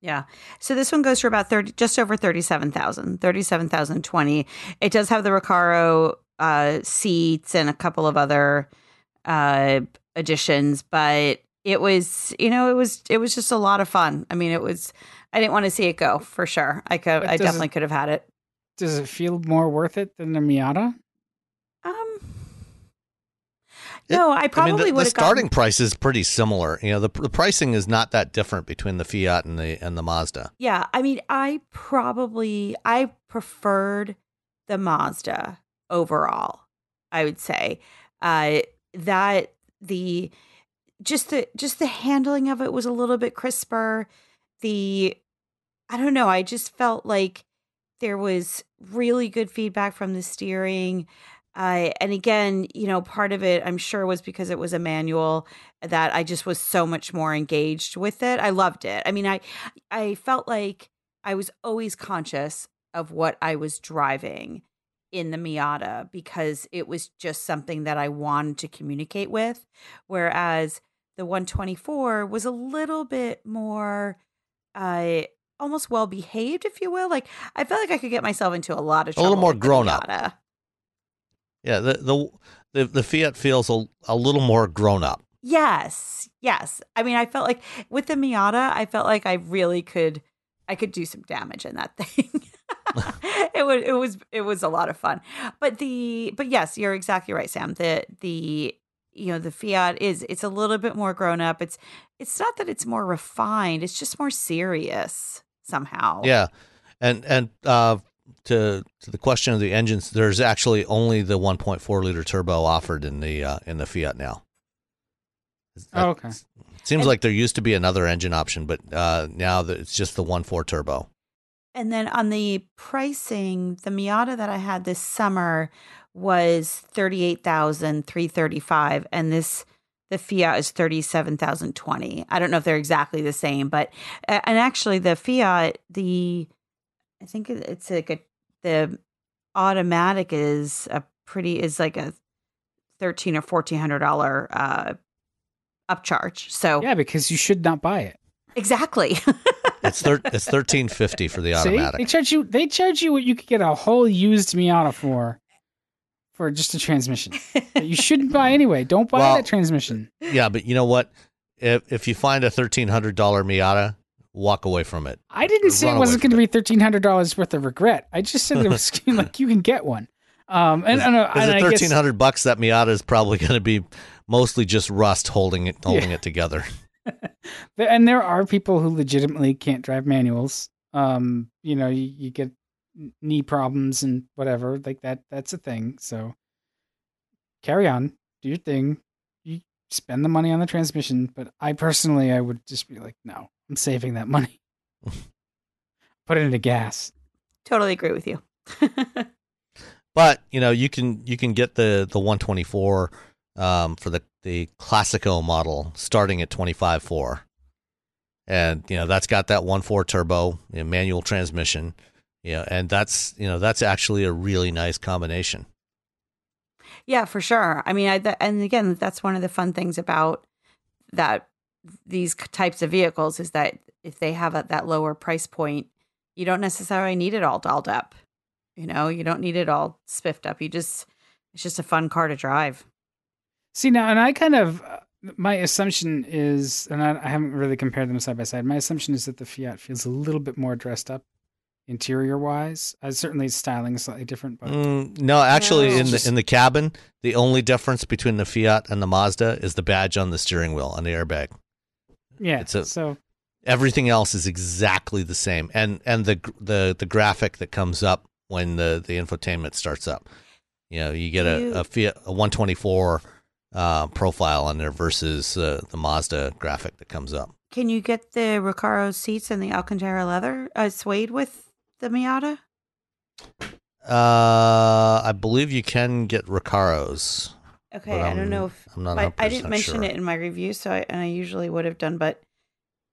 Yeah. So this one goes for about 30 just over 37,000, 37,020. It does have the Recaro uh seats and a couple of other uh additions, but it was, you know, it was it was just a lot of fun. I mean, it was I didn't want to see it go for sure. I could But I definitely it- could have had it. Does it feel more worth it than the Miata? Um It- No, I I mean, probably the, would the starting gotten, price is pretty similar. You know, the the pricing is not that different between the Fiat and the and the Mazda. Yeah, I mean, I probably I preferred the Mazda overall. I would say uh, that the just the just the handling of it was a little bit crisper. The I don't know. I just felt like there was really good feedback from the steering. Uh, and again, you know, part of it I'm sure was because it was a manual that I just was so much more engaged with it. I loved it. I mean, I I felt like I was always conscious of what I was driving in the Miata because it was just something that I wanted to communicate with. Whereas the 124 was a little bit more uh almost well behaved, if you will. Like I felt like I could get myself into a lot of trouble. A little more grown up. Yeah, the the the, the Fiat feels a, a little more grown up. Yes, yes. I mean, I felt like with the Miata, I felt like I really could I could do some damage in that thing. it was it was it was a lot of fun. But the but yes, you're exactly right, Sam. The the you know the Fiat is it's a little bit more grown up. It's it's not that it's more refined. It's just more serious somehow. Yeah, and and uh, to to the question of the engines, there's actually only the 1.4 liter turbo offered in the uh, in the Fiat now. Oh, okay. Seems and, like there used to be another engine option, but uh, now it's just the 1.4 turbo. And then on the pricing, the Miata that I had this summer was thirty eight thousand three thirty five, and this the Fiat is thirty seven thousand twenty. I don't know if they're exactly the same, but and actually the Fiat the I think it's like a the automatic is a pretty is like a thirteen or fourteen hundred dollar uh, upcharge. So yeah, because you should not buy it. Exactly. it's thir- it's thirteen fifty for the automatic. See? They charge you. They charge you what you could get a whole used Miata for, for just a transmission. you shouldn't buy anyway. Don't buy well, that transmission. Yeah, but you know what? If if you find a thirteen hundred dollar Miata, walk away from it. I didn't say it wasn't going to be thirteen hundred dollars worth of regret. I just said it was like you can get one. Um, and, and, uh, and thirteen hundred bucks, that Miata is probably going to be mostly just rust holding it holding yeah. it together. and there are people who legitimately can't drive manuals. Um, you know, you, you get knee problems and whatever like that. That's a thing. So carry on, do your thing. You spend the money on the transmission, but I personally, I would just be like, no, I'm saving that money. Put it into gas. Totally agree with you. but you know, you can you can get the the 124 um, for the the Classica model starting at 25.4. And you know, that's got that 1.4 turbo, you know, manual transmission, you know, and that's, you know, that's actually a really nice combination. Yeah, for sure. I mean, I, th- and again, that's one of the fun things about that these types of vehicles is that if they have a, that lower price point, you don't necessarily need it all dolled up. You know, you don't need it all spiffed up. You just, it's just a fun car to drive. See now, and I kind of my assumption is, and I, I, haven't really compared them side by side. My assumption is that the Fiat feels a little bit more dressed up, interior wise. Uh, certainly, styling is slightly different, but mm, no, actually, in the in the cabin, the only difference between the Fiat and the Mazda is the badge on the steering wheel on the airbag. Yeah, it's a, so everything else is exactly the same, and and the the the graphic that comes up when the the infotainment starts up. You know, you get a, a Fiat a 124 uh, profile on there versus uh, the Mazda graphic that comes up. Can you get the Recaro seats and the Alcantara leather uh, suede with the Miata? Uh, I believe you can get Recaros. Okay, I don't know if I'm not. I, I didn't mention sure. it in my review, so I, and I usually would have done, but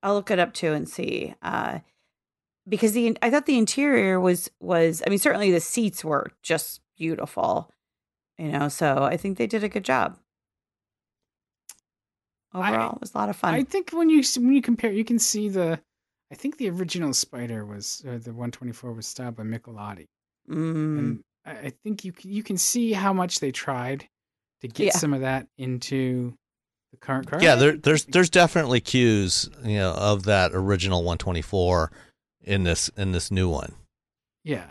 I'll look it up too and see. Uh, because the I thought the interior was was I mean certainly the seats were just beautiful, you know. So I think they did a good job overall. I, it was a lot of fun. I think when you when you compare, you can see the. I think the original Spider was uh, the 124 was styled by Michelotti, mm. and I, I, think you can you can see how much they tried to get yeah. some of that into the current car. Yeah, there, there's there's definitely cues you know of that original 124 in this in this new one. Yeah,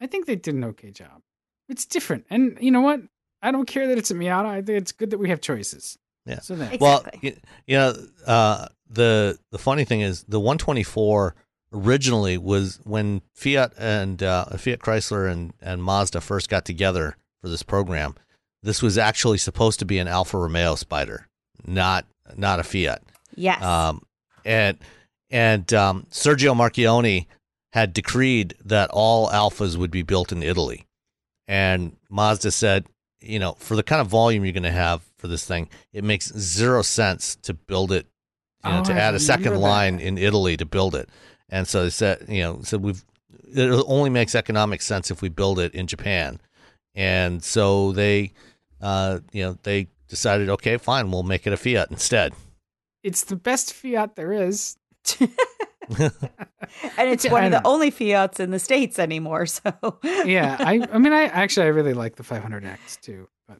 I think they did an okay job. It's different, and you know what? I don't care that it's a Miata. I think it's good that we have choices. Yeah. So there. Well, you, you know, uh, the the funny thing is the 124 originally was when Fiat and uh, Fiat Chrysler and and Mazda first got together for this program. This was actually supposed to be an Alfa Romeo Spider, not not a Fiat. Yes. Um, and and um, Sergio Marchionne had decreed that all Alfas would be built in Italy, and Mazda said, you know, for the kind of volume you're going to have for this thing, it makes zero sense to build it, you know, oh, to I add a second line in Italy to build it. And so they said, you know, so we've, it only makes economic sense if we build it in Japan. And so they, uh, you know, they decided, okay, fine, we'll make it a Fiat instead. It's the best Fiat there is. and it's one of the only Fiats in the states anymore. So yeah, I I mean I actually I really like the 500X too, but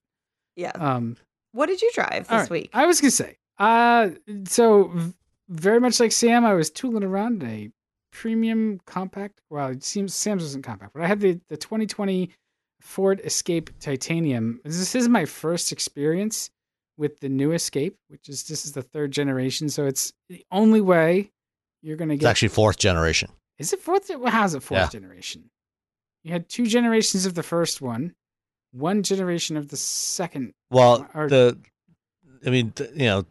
yeah. Um, what did you drive this right. week? I was gonna say, uh, so very much like Sam, I was tooling around a premium compact. Well, it seems Sam's wasn't compact, but I had the the 2020 Ford Escape Titanium. This is my first experience with the new Escape, which is this is the third generation, so it's the only way you're going to get. It's get. actually fourth generation. is it fourth? How's it fourth Yeah. generation? You had two generations of the first one, one generation of the second. Well, Or- the, I mean, th- you know,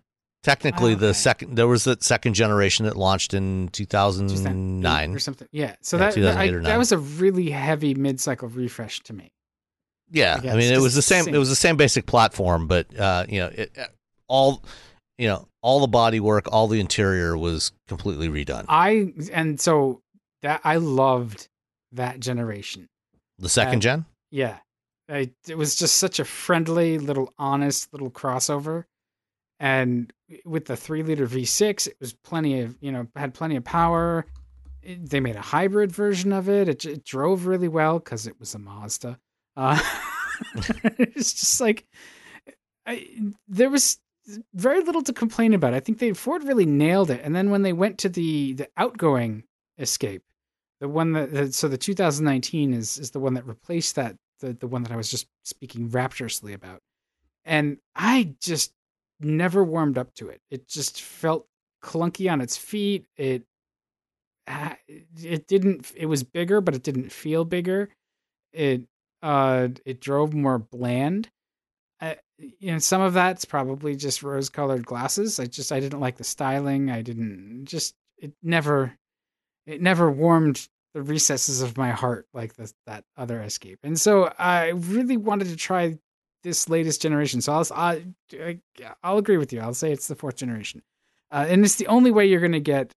technically Oh, okay. the second there was that second generation that launched in 2009. or something. Yeah, so Yeah, that that, I, that was a really heavy mid-cycle refresh to me. Yeah, I I, mean, it was the same. same. It was the same basic platform, but uh, you know, it, uh, all, you know, all the bodywork all the interior was completely redone. I and so that I loved that generation. The second uh, gen, Yeah. I, it was just such a friendly, little honest little crossover. And with the three liter V6, it was plenty of, you know, had plenty of power. It- they made a hybrid version of it. It, it drove really well because it was a Mazda. Uh, it's just like, I, there was very little to complain about. I think they Ford really nailed it. And then when they went to the the outgoing Escape, the one that that- so the 2019 is is the one that replaced that the the one that I was just speaking rapturously about, and I just never warmed up to it. It just felt clunky on its feet. It ah, it didn't. It was bigger, but it didn't feel bigger. It uh it drove more bland. I, you know, some of that's probably just rose-colored glasses. I just I didn't like the styling. I didn't just it never it never warmed the recesses of my heart like that other escape. And so i really wanted to try this latest generation. So i'll I, I, i'll agree with you. I'll say it's the fourth generation. Uh, and it's the only way you're going to get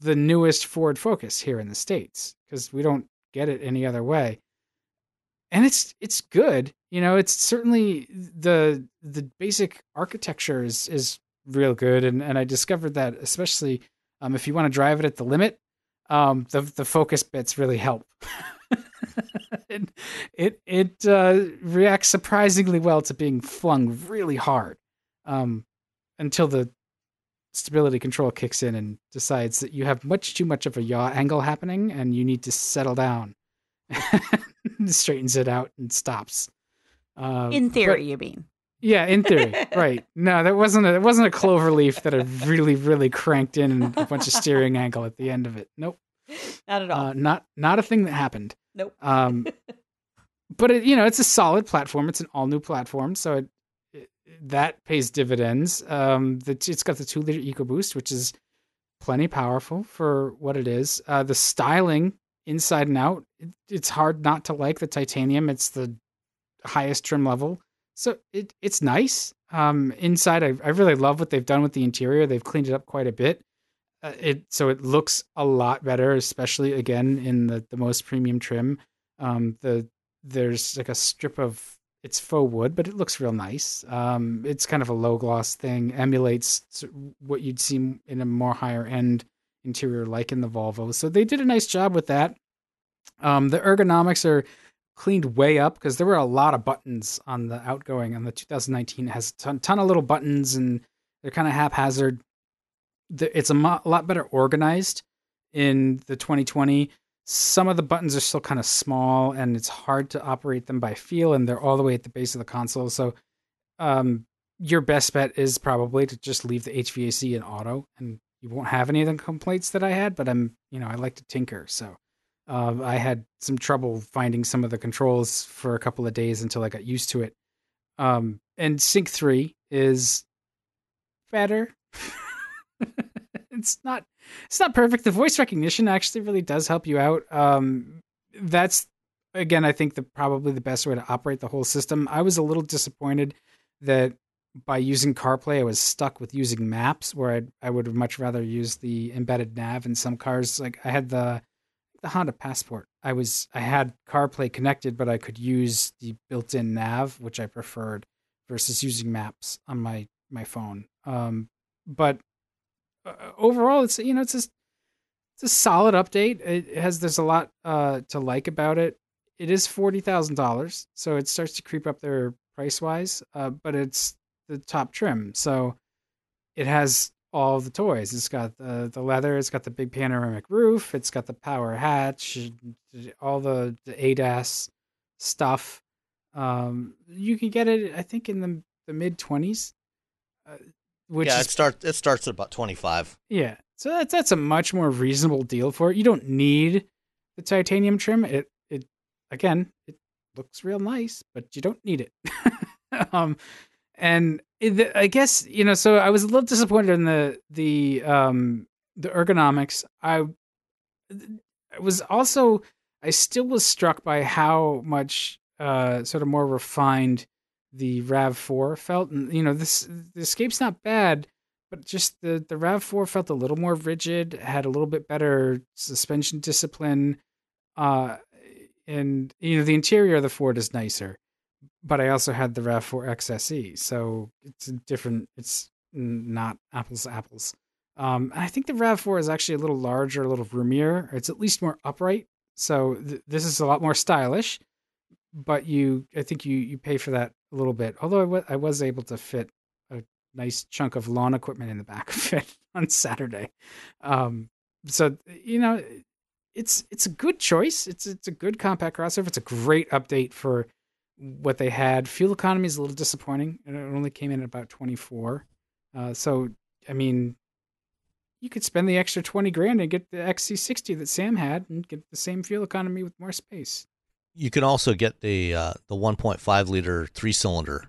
the newest ford focus here in the states because we don't get it any other way. And it's it's good you know it's certainly the the basic architecture is is real good. And and i discovered that especially um, if you want to drive it at the limit um, the the focus bits really help. it it, it uh, reacts surprisingly well to being flung really hard um, until the stability control kicks in and decides that you have much too much of a yaw angle happening and you need to settle down. straightens it out and stops. Uh, In but- theory, you mean? Yeah, in theory, right? No, that wasn't a it wasn't a clover leaf that I really really cranked in and a bunch of steering angle at the end of it. Nope, Not at all. uh, not not a thing that happened. nope. Um, but it, you know, it's a solid platform. It's an all new platform, so it, it that pays dividends. Um, the, it's got the two liter EcoBoost, which is plenty powerful for what it is. Uh, the styling inside and out, it, it's hard not to like the titanium. It's the highest trim level, so it it's nice. Um, inside, I, I really love what they've done with the interior. They've cleaned it up quite a bit. Uh, it so it looks a lot better, especially again in the the most premium trim. Um, the there's like a strip of it's faux wood, but it looks real nice. Um, it's kind of a low gloss thing, emulates what you'd see in a more higher end interior, like in the Volvo. So they did a nice job with that. Um, the ergonomics are cleaned way up because there were a lot of buttons on the outgoing. On the 2019 it has a ton, ton of little buttons and they're kind of haphazard. It's a lot better organized in the 2020 some of the buttons are still kind of small and it's hard to operate them by feel and they're all the way at the base of the console so um, your best bet is probably to just leave the hvac in auto and you won't have any of the complaints that i had but i'm you know i like to tinker so uh, i had some trouble finding some of the controls for a couple of days until i got used to it um, and sync 3 is better it's not it's not perfect. The voice recognition actually really does help you out. Um, that's again, I think the probably the best way to operate the whole system. I was a little disappointed that by using CarPlay, I was stuck with using Maps, where I'd, I would have much rather use the embedded nav in some cars. Like I had the the Honda Passport. I was I had CarPlay connected, but I could use the built-in nav, which I preferred, versus using Maps on my my phone. Um, but uh, overall, it's you know it's a it's a solid update. It has there's a lot uh, to like about it. It is forty thousand dollars, so it starts to creep up there price wise. Uh, but it's the top trim, so it has all the toys. It's got the the leather. It's got the big panoramic roof. It's got the power hatch. All the, the ADAS stuff. Um, you can get it, I think, in the the mid twenties. Uh, which yeah, is, it starts it starts at about twenty five. Yeah, so that's that's a much more reasonable deal for it. You don't need the titanium trim. It it again, it looks real nice, but you don't need it. um, and I guess you know. So I was a little disappointed in the the um the ergonomics. I, I was also I still was struck by how much uh sort of more refined the RAV4 felt, and you know this the Escape's not bad, but just the the RAV4 felt a little more rigid, had a little bit better suspension discipline, uh, and you know the interior of the Ford is nicer but I also had the RAV4 XSE, so it's a different. It's not apples to apples. Um, I think the RAV4 is actually a little larger, a little roomier. It's at least more upright, so th- this is a lot more stylish. But you, I think you you pay for that a little bit. Although I, w- I was able to fit a nice chunk of lawn equipment in the back of it on Saturday. Um, so you know, it's it's a good choice. It's it's a good compact crossover. It's a great update for what they had. Fuel economy is a little disappointing. It only came in at about 24. Uh, so, I mean, you could spend the extra 20 grand and get the XC60 that Sam had and get the same fuel economy with more space. You can also get the uh, the 1.5 liter three cylinder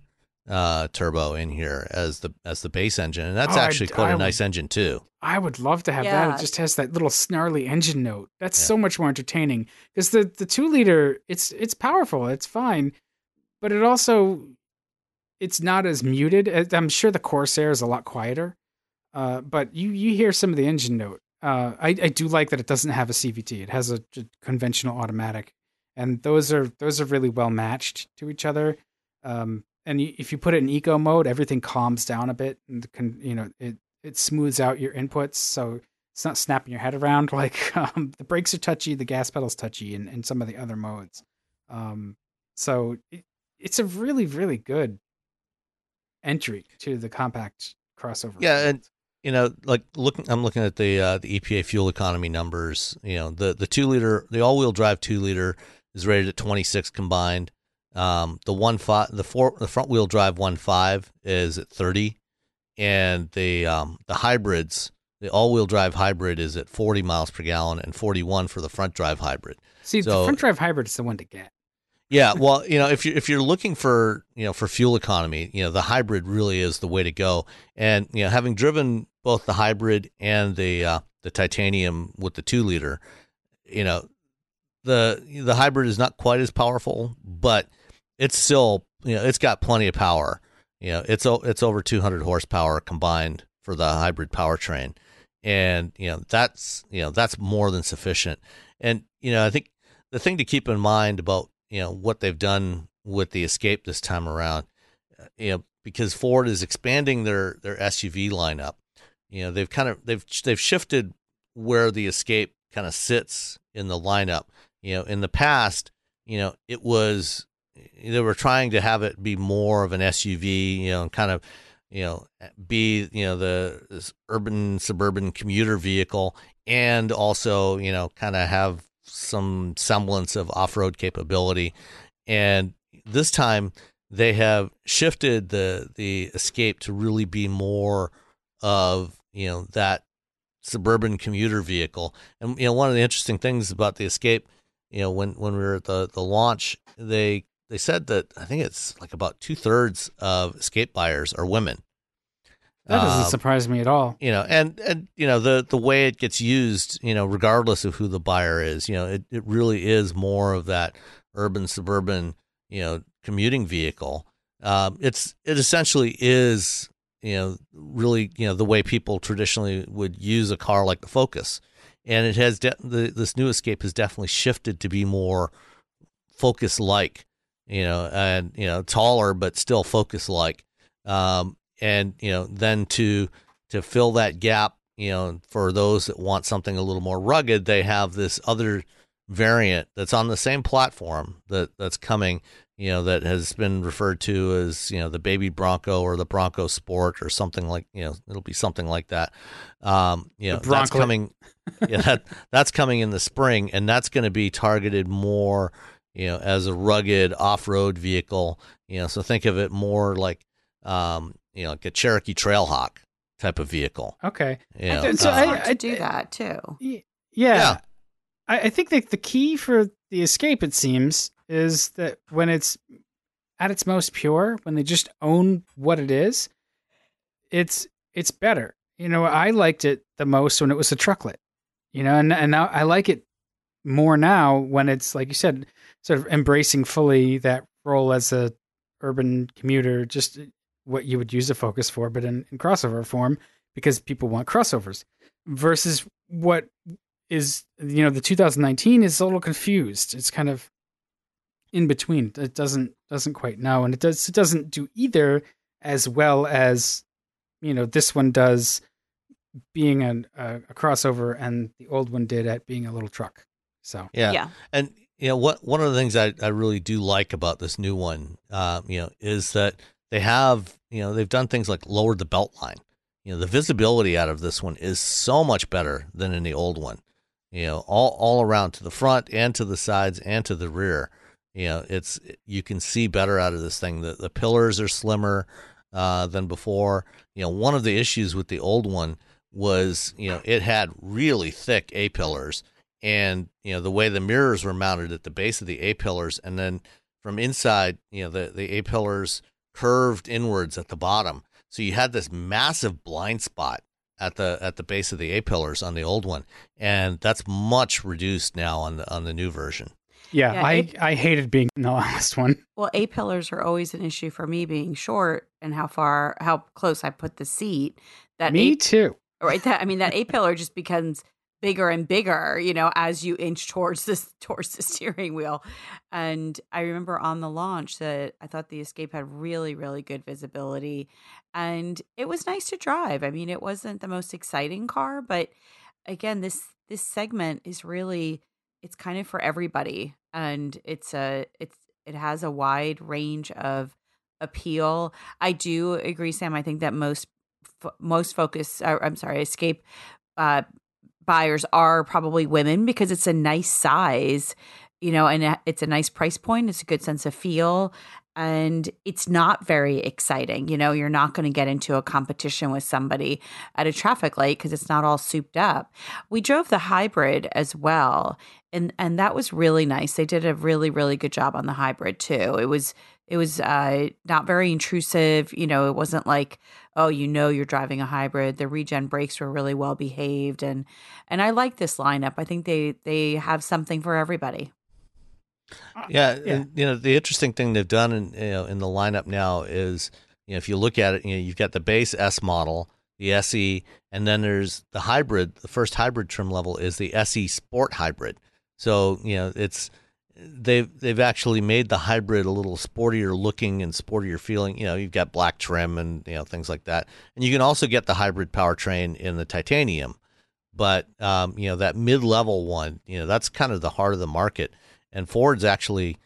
uh, turbo in here as the as the base engine, and that's oh, actually I, quite I a nice engine too. I would love to have yeah. that. It just has that little snarly engine note. That's yeah. so much more entertaining because the the two liter it's it's powerful. It's fine but it also it's not as muted. I'm sure the Corsair is a lot quieter, uh, but you you hear some of the engine note. Uh, I, I do like that it doesn't have a CVT. It has a, a, conventional automatic, and those are those are really well matched to each other. Um, and if you put it in eco mode, everything calms down a bit, and can, you know it it smooths out your inputs, so it's not snapping your head around. Like um, the brakes are touchy, the gas pedal's touchy, in, in some of the other modes. Um, so it, it's a really really good entry to the compact crossover. Yeah, and you know, like looking, I'm looking at the uh, the EPA fuel economy numbers. You know, the the two liter, the all wheel drive two liter is rated at 26 combined. Um, the one five, the four, the front wheel drive one five is at 30, and the um, the hybrids, the all wheel drive hybrid is at 40 miles per gallon and 41 for the front drive hybrid. See, so, the front drive hybrid is the one to get. Yeah, well, you know, if you're if you're looking for you know for fuel economy, you know, the hybrid really is the way to go. And you know, having driven both the hybrid and the uh, the titanium with the two liter, you know, the the hybrid is not quite as powerful, but it's still you know it's got plenty of power. You know, it's it's over 200 horsepower combined for the hybrid powertrain, and you know that's you know that's more than sufficient. And you know, I think the thing to keep in mind about you know what they've done with the Escape this time around. Uh, you know, because Ford is expanding their their SUV lineup. You know, they've kind of they've they've shifted where the Escape kind of sits in the lineup. You know, in the past, you know, it was they were trying to have it be more of an SUV. You know, and kind of you know be you know the urban suburban commuter vehicle and also you know kind of have some semblance of off-road capability. And this time they have shifted the the escape to really be more of you know that suburban commuter vehicle. And you know one of the interesting things about the escape you know when when we were at the the launch they they said that i think it's like about two-thirds of escape buyers are women that doesn't um, surprise me at all. You know, and and you know the the way it gets used, you know, regardless of who the buyer is, you know, it, it really is more of that urban suburban, you know, commuting vehicle. Um, it's it essentially is, you know, really, you know, the way people traditionally would use a car like the Focus, and it has de- the, this new Escape has definitely shifted to be more Focus like, you know, and you know, taller but still Focus like. Um, and you know then to to fill that gap you know for those that want something a little more rugged they have this other variant that's on the same platform that that's coming you know that has been referred to as you know the baby bronco or the bronco sport or something like you know it'll be something like that. Um you know that's coming yeah that, that's coming in the spring and that's going to be targeted more you know as a rugged off-road vehicle you know so think of it more like um you know like a cherokee trailhawk type of vehicle okay you know, so uh, I, I, do that too yeah, yeah. I, I think that the key for the escape it seems is that when it's at its most pure, when they just own what it is, it's it's better. You know, I liked it the most when it was a trucklet. You know, and and now I like it more now when it's like you said, sort of embracing fully that role as a urban commuter, just what you would use a focus for, but in, in crossover form because people want crossovers. Versus what is you know the 2019 is a little confused. It's kind of in between. It doesn't doesn't quite know, and it does it doesn't do either as well as you know this one does, being a, a, a crossover, and the old one did at being a little truck. So yeah, yeah, and you know what one of the things I, I really do like about this new one, uh, you know, is that they have you know they've done things like lowered the belt line. You know, the visibility out of this one is so much better than in the old one. You know, all all around to the front and to the sides and to the rear you know it's you can see better out of this thing the the pillars are slimmer uh, than before you know one of the issues with the old one was you know it had really thick a pillars and you know the way the mirrors were mounted at the base of the a pillars and then from inside you know the the a pillars curved inwards at the bottom so you had this massive blind spot at the at the base of the a pillars on the old one and that's much reduced now on the on the new version yeah, yeah I a- I hated being in the last one. Well, A pillars are always an issue for me being short and how far how close I put the seat. That me a- too. Right. That I mean that A pillar just becomes bigger and bigger, you know, as you inch towards this towards the steering wheel. And I remember on the launch that I thought the Escape had really, really good visibility. And it was nice to drive. I mean, it wasn't the most exciting car, but again, this this segment is really it's kind of for everybody and it's a it's it has a wide range of appeal i do agree sam i think that most most focus uh, i'm sorry escape uh, buyers are probably women because it's a nice size you know and it's a nice price point it's a good sense of feel and it's not very exciting. You know, you're not going to get into a competition with somebody at a traffic light because it's not all souped up. We drove the hybrid as well, and and that was really nice. They did a really really good job on the hybrid too. It was it was uh, not very intrusive. You know, it wasn't like oh, you know, you're driving a hybrid. The regen brakes were really well behaved, and and I like this lineup. I think they they have something for everybody. Uh, yeah, yeah. And, you know the interesting thing they've done in you know in the lineup now is you know if you look at it, you know you've got the base S model, the SE, and then there's the hybrid. The first hybrid trim level is the SE Sport Hybrid. So you know it's they've they've actually made the hybrid a little sportier looking and sportier feeling. You know, you've got black trim and you know things like that, and you can also get the hybrid powertrain in the titanium. But um, you know that mid level one, you know that's kind of the heart of the market and Ford's actually,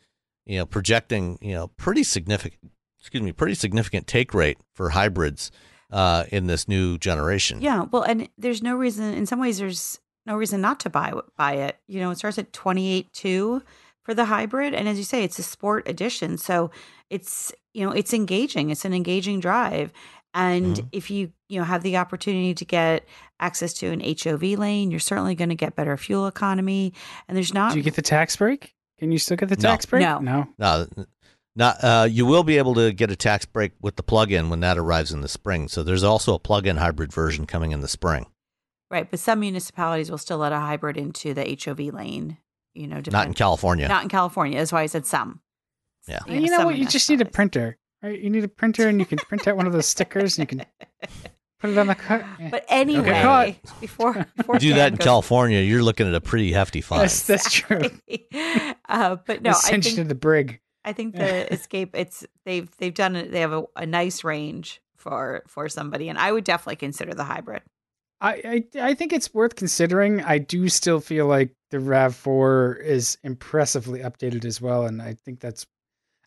you know, projecting you know pretty significant, excuse me, pretty significant take rate for hybrids uh, in this new generation. Yeah, well, and there's no reason. In some ways, there's no reason not to buy buy it. You know, it starts at twenty eight two for the hybrid, and as you say, it's a sport edition, so it's you know it's engaging. It's an engaging drive. And mm-hmm. if you you know have the opportunity to get access to an HOV lane, you're certainly going to get better fuel economy. And there's not. Do you get the tax break? Can you still get the tax break? No. No. No. Not, uh, you will be able to get a tax break with the plug-in when that arrives in the spring. So there's also a plug-in hybrid version coming in the spring. Right, but some municipalities will still let a hybrid into the HOV lane. You know, depend- not in California. Not in California. That's why I said some. Yeah. You know, you know what? You just need a printer, right? You need a printer, and you can print out one of those stickers, and you can Put it on the cut. But anyway, okay. before, before do that in goes, California, you're looking at a pretty hefty fine. Yes, that's true. uh, but no, I think to the brig. I think the escape. It's they've they've done it. They have a, a nice range for for somebody, and I would definitely consider the hybrid. I, I I think it's worth considering. I do still feel like the RAV4 is impressively updated as well, and I think that's.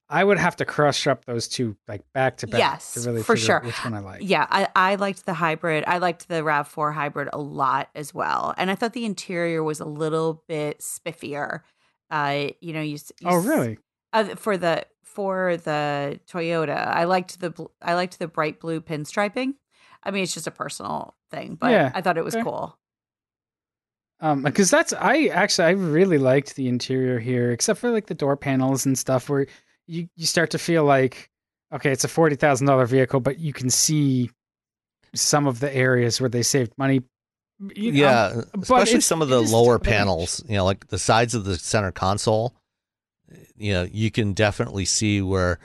I would have to crush up those two like back to back Yes, to really for figure out sure. which one I like. Yeah, I, I liked the hybrid. I liked the RAV4 hybrid a lot as well. And I thought the interior was a little bit spiffier. Uh, you know, you, you Oh, really? uh, for the for the Toyota. I liked the I liked the bright blue pinstriping. I mean, it's just a personal thing, but Yeah, I thought it was okay. cool. Um, because that's I actually I really liked the interior here, except for like the door panels and stuff, where you you start to feel like okay, it's a forty thousand dollar vehicle, but you can see some of the areas where they saved money. You know, yeah, especially some of the lower top of the range. panels. You know, like the sides of the center console. You know, you can definitely see where.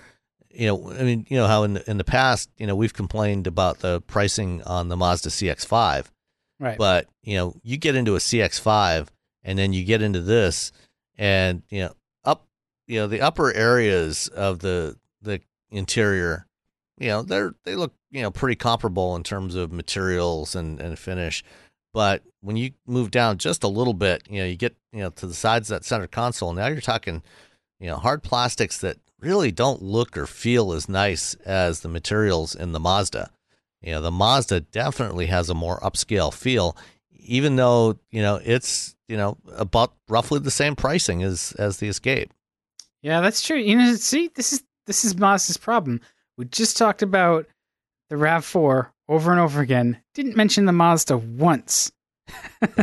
You know, I mean, you know how in the, in the past, you know, we've complained about the pricing on the Mazda CX-5, right. but you know, you get into a CX-5 and then you get into this, and you know, up, you know, the upper areas of the the interior, you know, they're they look you know pretty comparable in terms of materials and and finish, but when you move down just a little bit, you know, you get you know to the sides of that center console. Now you're talking, you know, hard plastics that really don't look or feel as nice as the materials in the Mazda. You know, the Mazda definitely has a more upscale feel, even though you know it's you know about roughly the same pricing as as the Escape. Yeah, that's true. You know, see, this is this is Mazda's problem. We just talked about the RAV4 over and over again. Didn't mention the Mazda once.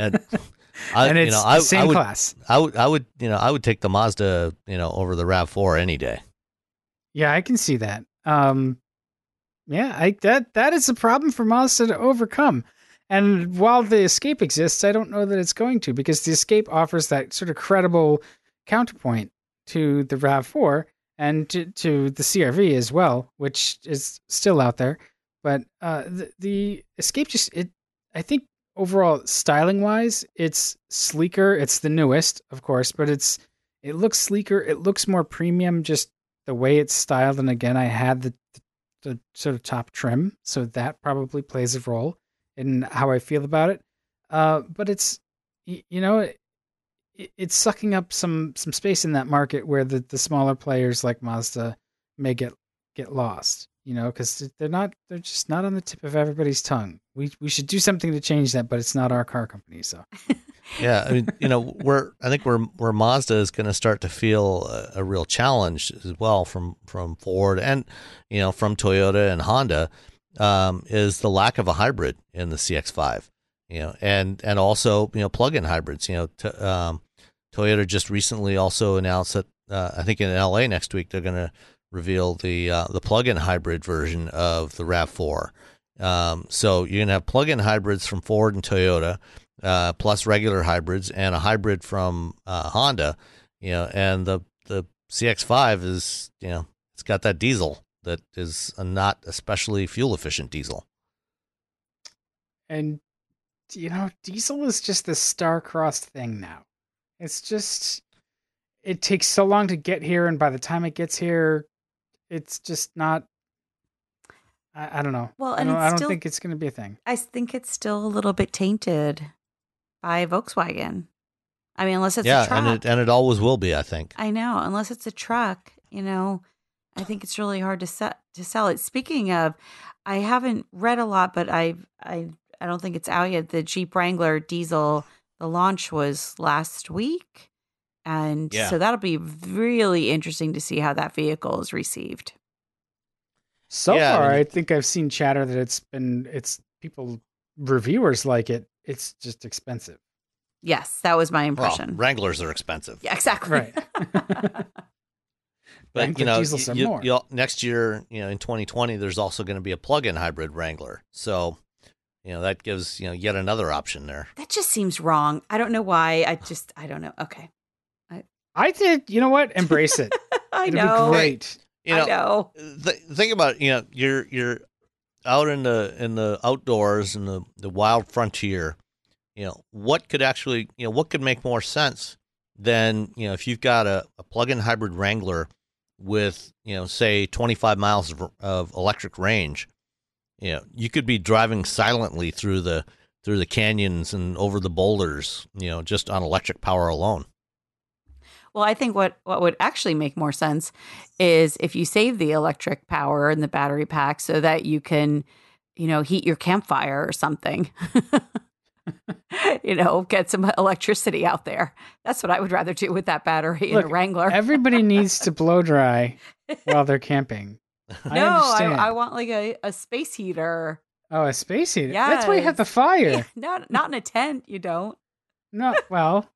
I, and it's you know, the same I would, class. I would, I would, you know, I would take the Mazda, you know, over the RAV4 any day. Yeah, I can see that. Um, yeah, I that that is a problem for Mazda to overcome. And while the Escape exists, I don't know that it's going to because the Escape offers that sort of credible counterpoint to the RAV4 and to, to the CRV as well, which is still out there. But uh, the, the Escape just it, I think overall styling wise, it's sleeker. It's the newest, of course, but it's it looks sleeker. It looks more premium. Just the way it's styled, and again, I had the, the, sort of top trim, so that probably plays a role in how I feel about it. Uh, but it's you know it, it's sucking up some some space in that market where the, the smaller players like Mazda may get get lost. You know, because they're not they're just not on the tip of everybody's tongue. We we should do something to change that, but it's not our car company. So Yeah, I mean, you know, we're I think where where Mazda is going to start to feel a, a real challenge as well from from Ford and you know from Toyota and Honda um, is the lack of a hybrid in the CX5. You know, and and also you know plug-in hybrids. You know, to, um, Toyota just recently also announced that uh, I think in LA next week they're going to reveal the uh, the plug-in hybrid version of the RAV4. Um, so you're to have plug-in hybrids from Ford and Toyota uh, plus regular hybrids and a hybrid from uh, Honda, you know, and the the CX5 is you know it's got that diesel that is not especially fuel efficient diesel. and you know, diesel is just this star-crossed thing now. It's just it takes so long to get here, and by the time it gets here, it's just not. I, I don't know. Well, I and don't, it's I don't still- think it's going to be a thing. I think it's still a little bit tainted by Volkswagen. I mean, unless it's a yeah, truck. and it and it always will be, I think. I know, unless it's a truck, you know, I think it's really hard to set to sell it. Speaking of, I haven't read a lot, but I I I don't think it's out yet. The Jeep Wrangler diesel, the launch was last week, and Yeah. so that'll be really interesting to see how that vehicle is received. So Yeah, I far, mean- I think I've seen chatter that it's been it's people reviewers like it. It's just expensive. Yes, that was my Well, impression. Wranglers are expensive, yeah, exactly. Right. but Wrangler you know, diesels you, you'll- next year, you know, in 2020, there's also going to be a plug-in hybrid Wrangler. So, you know, that gives you know yet another option there. that just seems wrong. I don't know why. I just I don't know. Okay, I did. You know what? Embrace it. I It'll know. be great. You know, I know. th- think about it, you know you're you're out in the in the outdoors in the the wild frontier you know what could actually you know what could make more sense than you know if you've got a, a plug-in hybrid wrangler with you know say 25 miles of, of electric range you know you could be driving silently through the through the canyons and over the boulders, you know, just on electric power alone. Well, I think what what would actually make more sense is if you save the electric power in the battery pack so that you can, you know, heat your campfire or something. you know, get some electricity out there. That's what I would rather do with that battery in a Wrangler. Everybody needs to blow dry while they're camping. I no, I, understand. I want like a, a space heater. oh, a space heater. Yeah, that's why you have the Yes. fire. Not not in a tent, you don't. No, well,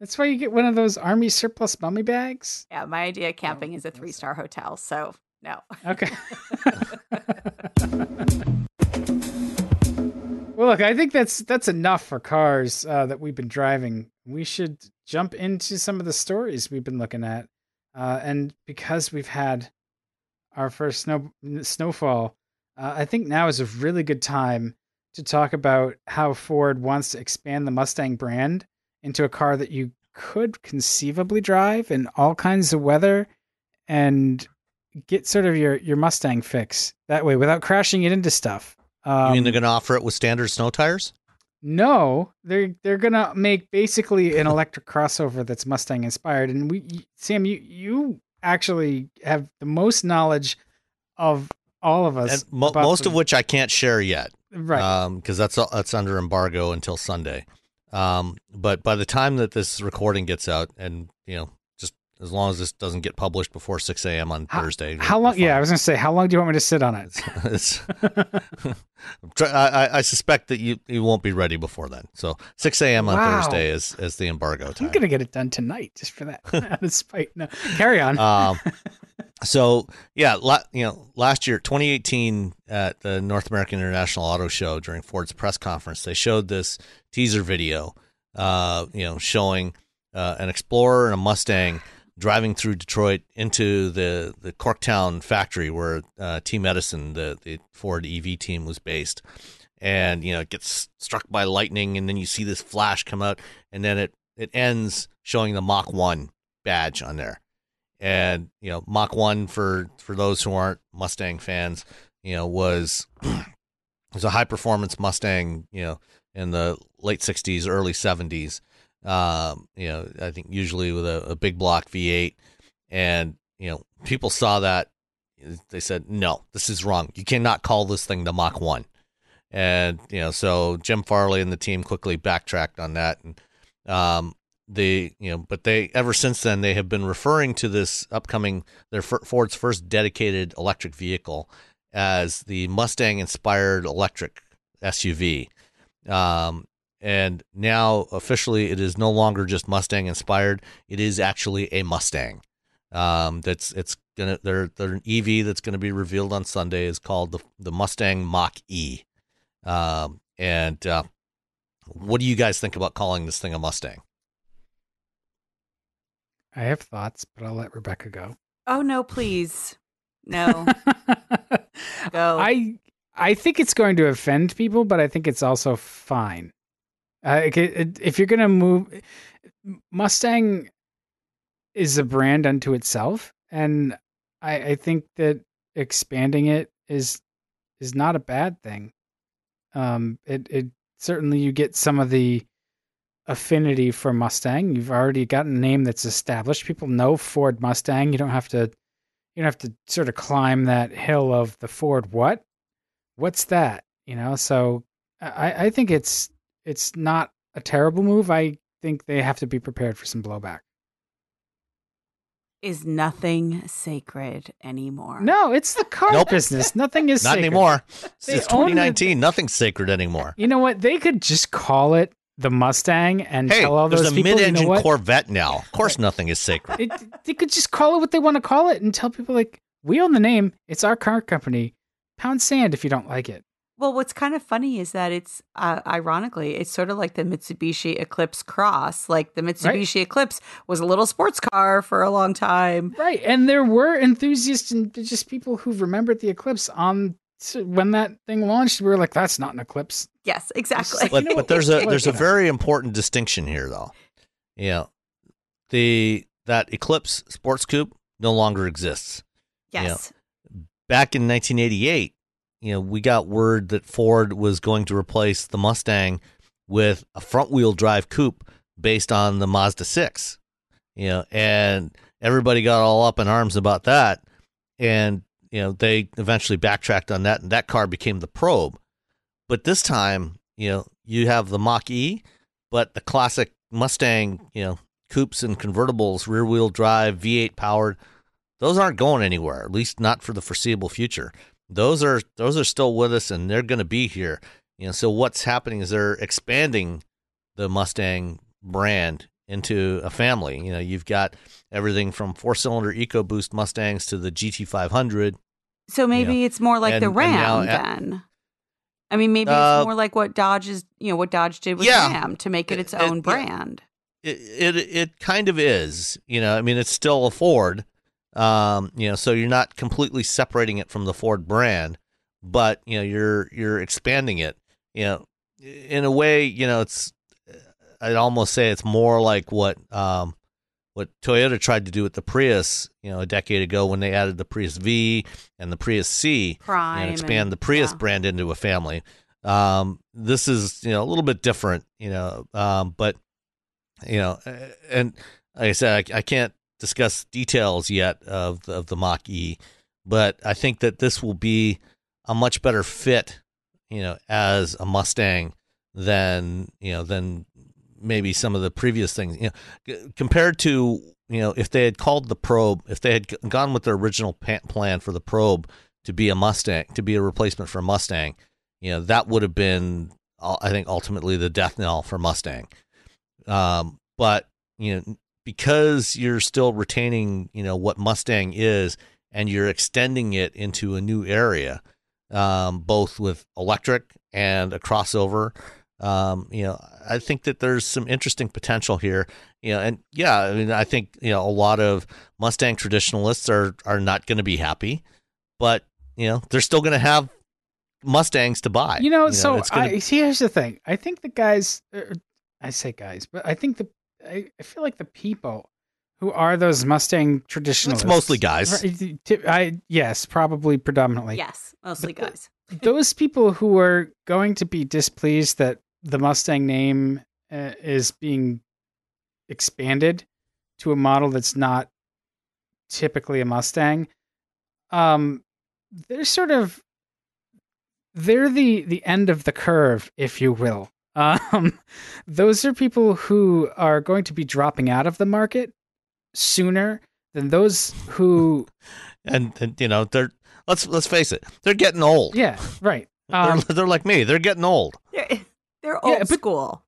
that's why you get one of those army surplus mummy bags. Yeah, my idea of camping is a three star hotel. So no. Okay. well, look, I think that's that's enough for cars uh, that we've been driving. We should jump into some of the stories we've been looking at, uh, and because we've had our first snow snowfall, uh, I think now is a really good time to talk about how Ford wants to expand the Mustang brand into a car that you could conceivably drive in all kinds of weather and get sort of your your Mustang fix that way without crashing it into stuff. Um, you mean they're going to offer it with standard snow tires? no, they're they're gonna make basically an electric crossover that's Mustang inspired. And we, Sam, you you actually have the most knowledge of all of us, mo- most the- of which I can't share yet. right. because that's that's under embargo until Sunday. Um, but by the time that this recording gets out, and you know, just as long as this doesn't get published before six a.m. on How- Thursday, how long? Yeah, I was gonna say, how long do you want me to sit on it? It's, it's I, I- I suspect that you you won't be ready before then. So six a.m. on Wow. Thursday is is the embargo time. I'm gonna get it done tonight just for that. Out of spite. No, carry on. um, so yeah, la- you know, last year, 2018, at the North American International Auto Show during Ford's press conference, they showed this teaser video, uh, you know, showing uh, an Explorer and a Mustang driving through Detroit into the the Corktown factory where uh, Team Edison, the the Ford EV team, was based. And you know, it gets struck by lightning, and then you see this flash come out, and then it it ends showing the Mach One badge on there and you know Mach One for for those who aren't Mustang fans, you know was was a high performance Mustang, you know, in the late '60s, early '70s. Um, you know, I think usually with a, a big block V8, and you know people saw that they said no, this is wrong. You cannot call this thing the Mach One. And you know, so Jim Farley and the team quickly backtracked on that, and um, they you know but they ever since then they have been referring to this upcoming their ford's first dedicated electric vehicle as the mustang inspired electric suv um, and now officially it is no longer just mustang inspired it is actually a mustang. Um, that's it's gonna their their an ev that's to be revealed on sunday is called the the mustang mach e. Um, and uh, what do you guys think about calling this thing a mustang I have thoughts, but I'll let Rebecca go. Oh no, please. No. Go. I I think it's going to offend people, but I think it's also fine. Uh, if you're going to move, Mustang is a brand unto itself, and I, I think that expanding it is is not a bad thing. Um, it it certainly you get some of the affinity for Mustang. You've already got a name that's established. People know Ford Mustang. You don't have to you don't have to sort of climb that hill of the Ford what? What's that? You know, so I, I think it's it's not a terrible move. I think they have to be prepared for some blowback. is nothing sacred anymore. No, it's the car Nope. business. Nothing is Not sacred. anymore. They It's own the- 2019. Nothing's sacred anymore. You know what? They could just call it the Mustang and Hey, tell all those a people, you know mid-engine what? Corvette now. Of course, nothing is sacred. it, they could just call it what they want to call it and tell people like we own the name. It's our car company. Pound sand if you don't like it. Well, what's kind of funny is that it's uh, ironically, it's sort of like the Mitsubishi Eclipse Cross. Like the Mitsubishi Eclipse was a little sports car for a long time. Right, and there were enthusiasts and just people who remembered the eclipse on so when that thing launched. We were like, "That's not an eclipse." Yes, exactly. But but there's a there's a very important distinction here, though. Yeah, the that Eclipse Sports Coupe no longer exists. yes. Back in 1988, you know, we got word that Ford was going to replace the Mustang with a front wheel drive coupe based on the Mazda 6. You know, and everybody got all up in arms about that. And, you know, they eventually backtracked on that and that car became the Probe. But this time, you know, you have the Mach E, but the classic Mustang, you know, coupes and convertibles, rear wheel drive, V8 powered, those aren't going anywhere, at least not for the foreseeable future. Those are those are still with us and they're going to be here. You know, so what's happening is they're expanding the Mustang brand into a family. You know, you've got everything from four-cylinder EcoBoost Mustangs to the GT500. So maybe you know, it's more like and- the Ram now- then. I mean, maybe Uh, it's more like what Dodge is, you know, what Dodge did with Yeah. Ram to make it its It- it- own yeah. brand. it, it it kind of is. You know, I mean, it's still a Ford. Um, you know, so you're not completely separating it from the Ford brand, but you know, you're you're expanding it. You know, in a way, you know, it's I'd almost say it's more like what um what Toyota tried to do with the Prius, you know, a decade ago when they added the Prius V and the Prius C Prime and expand the Prius yeah. brand into a family. Um, this is you know a little bit different, you know, um, but you know, and like I said, I, I can't discuss details yet of the, of the Mach E, but I think that this will be a much better fit, you know, as a Mustang than you know than maybe some of the previous things. You know, compared to you know if they had called the Probe, if they had gone with their original plan for the Probe to be a Mustang, to be a replacement for Mustang, you know, that would have been, uh, I think, ultimately the death knell for Mustang. Um, but you know, because you're still retaining, you know, what Mustang is, and you're extending it into a new area, um, both with electric and a crossover. Um, you know, I think that there's some interesting potential here. You know, and yeah, I mean, I think you know a lot of Mustang traditionalists are are not going to be happy, but you know, they're still going to have Mustangs to buy. You know, so it's gonna- I see. Here's the thing. I think the guys, er, I say guys, but I think the I, I feel like the people who are those Mustang traditionalists. mostly guys. Right, t- I yes, probably predominantly. Yes, mostly But the- guys. those people who are going to be displeased that the Mustang name uh, is being expanded to a model that's not typically a Mustang, um, they're sort of they're the the end of the curve, if you will. Um, those are people who are going to be dropping out of the market sooner than those who, and, and you know they're let's let's face it, they're getting old. yeah, right. Um, they're, they're like me. They're getting old. They're, they're Yeah, old but- school.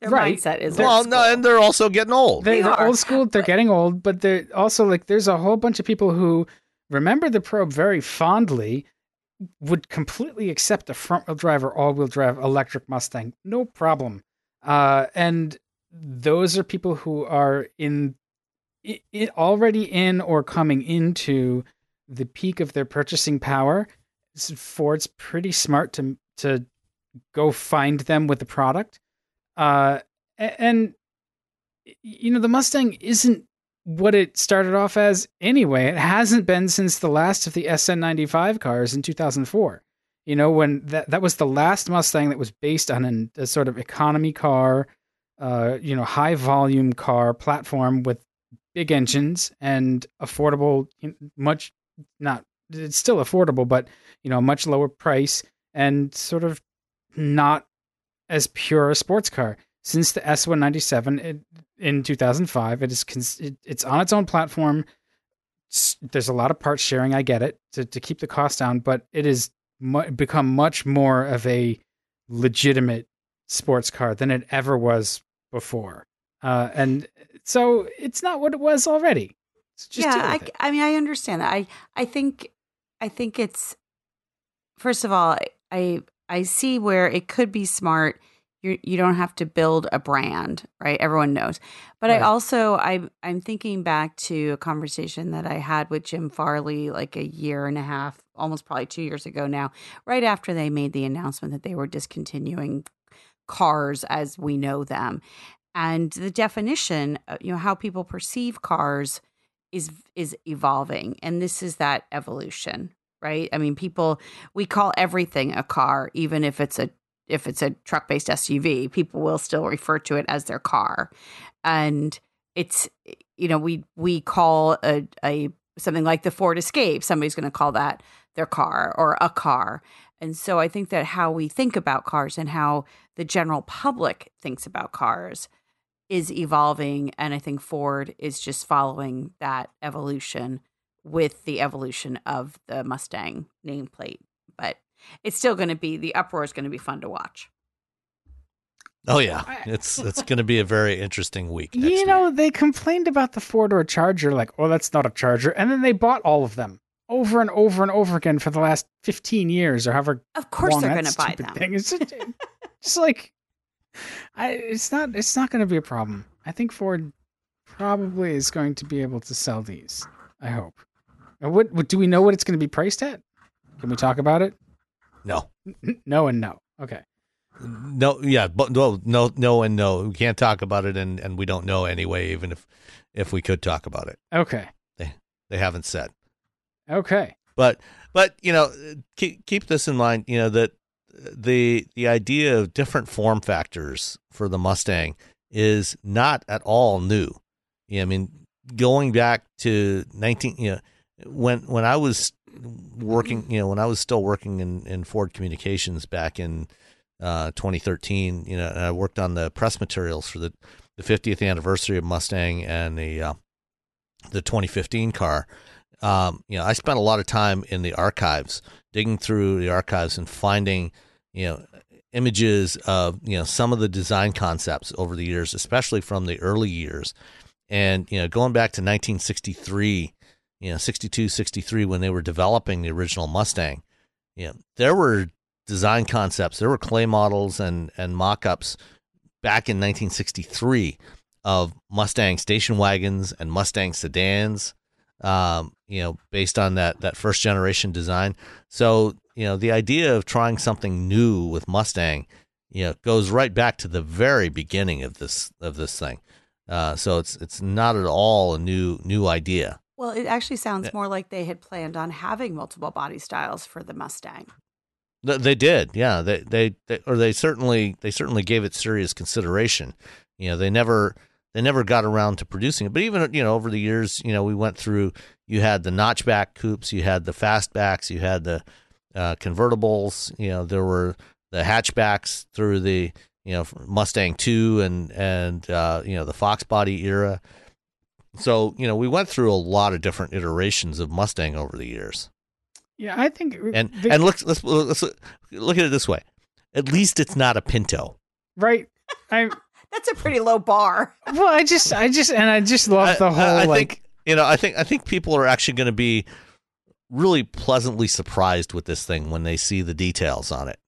Their right. mindset is Well, old no, and they're also getting old. They, They they're are, old school. They're but- getting old, but they're also like there's a whole bunch of people who remember the probe very fondly, would completely accept a front wheel drive or all wheel drive electric Mustang, no problem. Uh, and those are people who are in it, it already in or coming into the peak of their purchasing power. Ford's pretty smart to to go find them with the product. Uh, and you know the Mustang isn't what it started off as anyway. It hasn't been since the last of the SN95 cars in 2004. You know when that that was the last Mustang that was based on an, a sort of economy car, uh, you know, high volume car platform with big engines and affordable, much not it's still affordable, but you know, much lower price and sort of not as pure a sports car. Since the S197 it, in 2005, it is cons- it, it's on its own platform. There's a lot of parts sharing. I get it to, to keep the cost down, but it has mu- become much more of a legitimate sports car than it ever was before. Uh, and so it's not what it was already. So just yeah, I. I mean, I understand that. I, I think, I think it's first of all, I, I see where it could be smart. You, you don't have to build a brand, right? Everyone knows. But I also, I, I'm thinking back to a conversation that I had with Jim Farley like a year and a half, almost probably two years ago now, right after they made the announcement that they were discontinuing cars as we know them and the definition uh, you know how people perceive cars is is evolving and this is that evolution right? I mean, people we call everything a car, even if it's a if it's a truck based SUV, people will still refer to it as their car, and it's you know we we call a, a something like the Ford Escape, somebody's going to call that their car or a car. And so I think that how we think about cars and how the general public thinks about cars is evolving. And I think Ford is just following that evolution with the evolution of the Mustang nameplate. But it's still going to be the uproar is going to be fun to watch. Oh yeah, it's it's going to be a very interesting week. you know, they complained about the four door Charger, like, oh, that's not a Charger, and then they bought all of them over and over and over again for the last fifteen years or however. Of course, long they're going to buy them. Thing. It's just, just like, I, it's not it's not going to be a problem. I think Ford probably is going to be able to sell these. I hope. And what, what do we know what it's going to be priced at? Can we talk about it? No, N- No and no. Okay. no, yeah, but no, no, no, and no. We can't talk about it, and and we don't know anyway. Even if if we could talk about it, Okay. they haven't said. Okay. But but you know, keep keep this in mind. You know that the the idea of different form factors for the Mustang is not at all new. Yeah, I mean, going back to nineteen, you know, when when I was working, you know, when I was still working in in Ford Communications back in uh, 2013, you know, I worked on the press materials for the the 50th anniversary of Mustang and the uh, the 2015 car. Um, you know, I spent a lot of time in the archives, digging through the archives and finding, you know, images of you know some of the design concepts over the years, especially from the early years, and you know, going back to 1963, you know, 62, 63, when they were developing the original Mustang, you know, there were design concepts, there were clay models and and mock-ups back in 1963 of Mustang station wagons and Mustang sedans um, you know, based on that that first generation design. So, you know, the idea of trying something new with Mustang, you know, goes right back to the very beginning of this of this thing. Uh, so it's it's not at all a new new idea. Well, it actually sounds more like they had planned on having multiple body styles for the Mustang. They did, yeah. They, they they or they certainly they certainly gave it serious consideration. You know, they never they never got around to producing it. But even you know over the years, you know, we went through. You had the notchback coupes, you had the fastbacks, you had the uh, convertibles. You know, there were the hatchbacks through the you know Mustang two and and uh, you know the Fox body era. So you know we went through a lot of different iterations of Mustang over the years. Yeah, I think And the- and look let's let's look at it this way. At least it's not a Pinto. right. I That's a pretty low bar. well, I just, I just, and I just love the whole I, I like. think you know. I think I think people are actually going to be really pleasantly surprised with this thing when they see the details on it.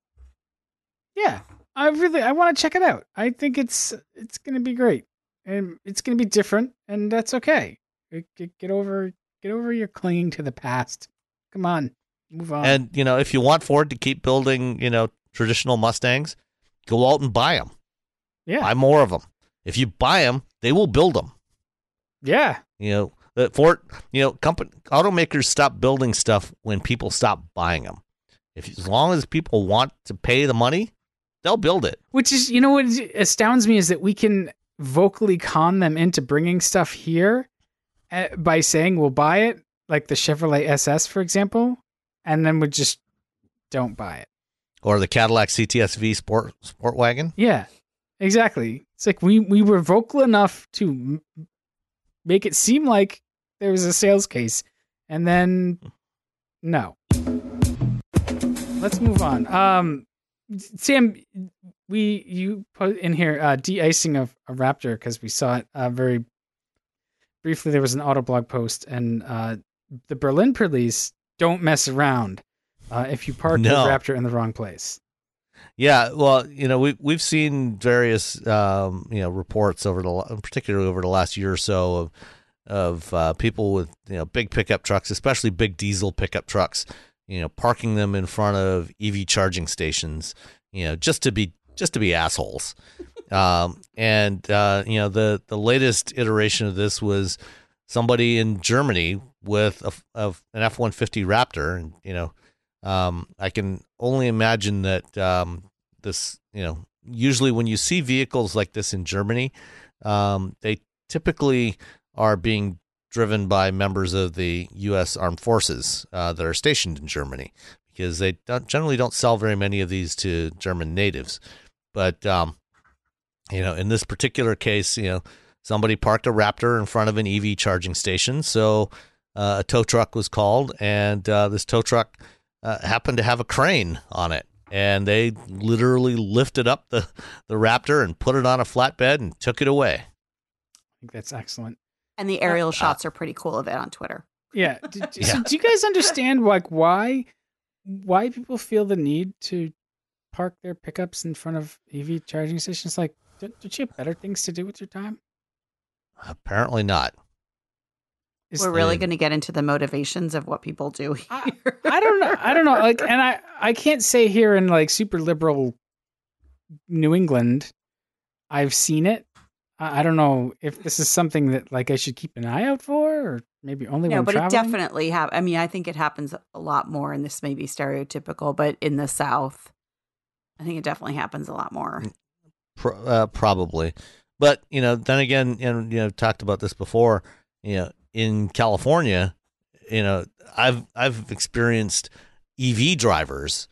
Yeah, I really, I want to check it out. I think it's, it's gonna be great, and it's gonna be different, and that's okay. Get, get over, get over your clinging to the past. Come on, move on. And you know, if you want Ford to keep building, you know, traditional Mustangs, go out and buy them. yeah, Buy more of them. If you buy them, they will build them. yeah, You know, the Ford, you know, company automakers stop building stuff when people stop buying them. If as long as people want to pay the money, they'll build it. Which is, you know, what astounds me is that we can vocally con them into bringing stuff here uh, by saying we'll buy it, like the Chevrolet SS, for example, and then we just don't buy it. Or the Cadillac CTS-V Sport Sport Wagon. Yeah, exactly. It's like we we were vocal enough to make it seem like there was a sales case, and then no. Let's move on. Um, Sam, we you put in here uh, de-icing of a Raptor because we saw it uh, very briefly. There was an Autoblog post, and uh, the Berlin police don't mess around uh, if you park No. the Raptor in the wrong place. Yeah, well, you know, we we've seen various um, you know reports over the la- particularly over the last year or so of of uh, people with you know big pickup trucks, especially big diesel pickup trucks, you know, parking them in front of EV charging stations, you know, just to be just to be assholes. Um, and uh, you know, the the latest iteration of this was somebody in Germany with a, of an F one fifty Raptor, and you know, um, I can only imagine that um, this, you know, usually when you see vehicles like this in Germany, um, they typically are being driven by members of the U.S. Armed Forces uh, that are stationed in Germany because they don't, generally don't sell very many of these to German natives. But um, you know, in this particular case, you know, somebody parked a Raptor in front of an EV charging station, so uh, a tow truck was called, and uh, this tow truck uh, happened to have a crane on it. And they literally lifted up the, the Raptor and put it on a flatbed and took it away. I think that's excellent. And the uh, aerial uh, shots are pretty cool of it on Twitter. Yeah. Did, yeah. So do you guys understand like why why people feel the need to park their pickups in front of EV charging stations? Like, don't, don't you have better things to do with your time? Apparently not. Is We're really going to get into the motivations of what people do here. I, I don't know. I don't know. Like, and I, I can't say here in like super liberal New England, I've seen it. I, I don't know if this is something that like I should keep an eye out for, or maybe only. No, but traveling. it definitely have. I mean, I think it happens a lot more, and this may be stereotypical, but in the South, I think it definitely happens a lot more. Pro, uh, probably, but you know, then again, and you know, talked about this before. You know, in California, you know, I've I've experienced EV drivers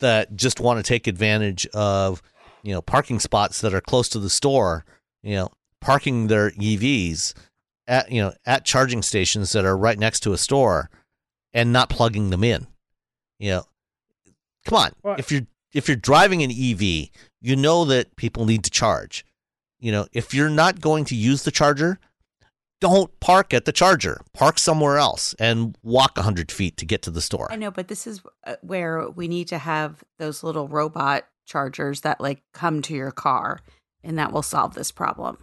that just want to take advantage of you know parking spots that are close to the store. You know, parking their EVs at you know at charging stations that are right next to a store and not plugging them in. You know, come on. What? If you're if you're driving an EV, you know that people need to charge. You know, if you're not going to use the charger, don't park at the charger. Park somewhere else and walk 100 feet to get to the store. I know, but this is uh, where we need to have those little robot chargers that like come to your car and that will solve this problem.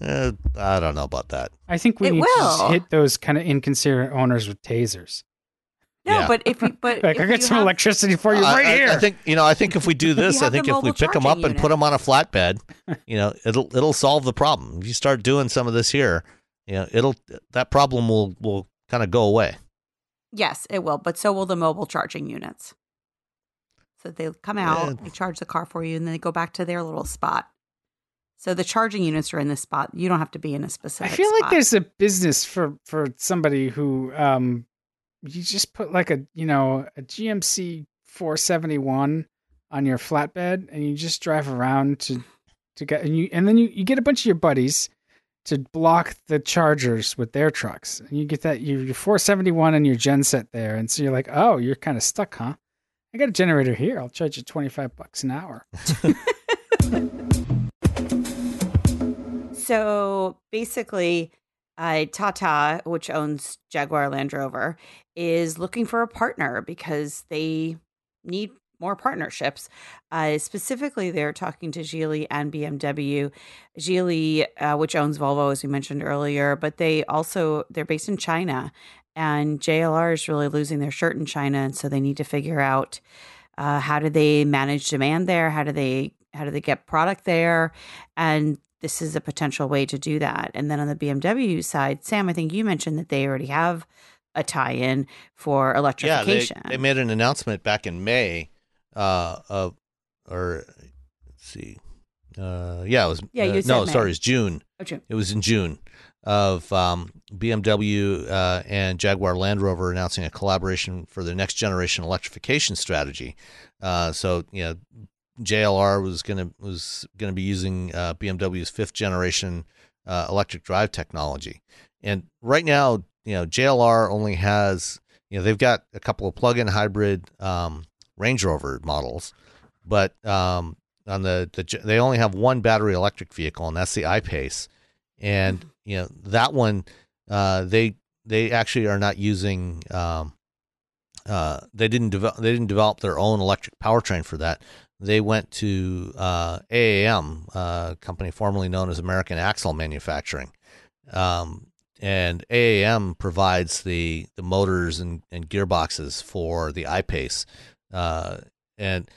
Uh, I don't know about that. I think we it need will. to hit those kind of inconsiderate owners with tasers. No, yeah. but if you but like, if I got some have, electricity for you right I, here. I think you know. I think if we do this, I think if we pick them up unit. and put them on a flatbed, you know, it'll it'll solve the problem. If you start doing some of this here, you know, it'll that problem will will kind of go away. Yes, it will. But so will the mobile charging units. So they come out, they charge the car for you, and then they go back to their little spot. So the charging units are in this spot. You don't have to be in a specific. I feel spot. like there's a business for for somebody who um you just put like a you know a GMC 471 on your flatbed and you just drive around to to get and you and then you, you get a bunch of your buddies to block the chargers with their trucks and you get that your, your 471 and your genset there and so you're like oh you're kind of stuck huh i got a generator here i'll charge you 25 bucks an hour so basically uh, Tata, which owns Jaguar Land Rover, is looking for a partner because they need more partnerships. Uh, specifically, they're talking to Geely and BMW. Geely, uh, which owns Volvo, as we mentioned earlier, but they also they're based in China, and JLR is really losing their shirt in China, and so they need to figure out uh, how do they manage demand there, how do they how do they get product there, and this is a potential way to do that. And then on the BMW side, Sam, I think you mentioned that they already have a tie-in for electrification. Yeah, they, they made an announcement back in May uh, of, or let's see, uh, yeah, it was. Yeah, you uh, no, May. sorry, it's June. Oh, June. It was in June of um, BMW uh, and Jaguar Land Rover announcing a collaboration for their next generation electrification strategy. Uh, so, you know, JLR was gonna was gonna be using uh, BMW's fifth generation uh, electric drive technology, and right now, you know, JLR only has you know they've got a couple of plug-in hybrid um, Range Rover models, but um, on the, the they only have one battery electric vehicle, and that's the I-Pace, and you know that one uh, they they actually are not using um, uh, they didn't develop they didn't develop their own electric powertrain for that they went to uh, AAM, a company formerly known as American Axle Manufacturing. Um, and AAM provides the, the motors and, and gearboxes for the I-Pace. Uh, and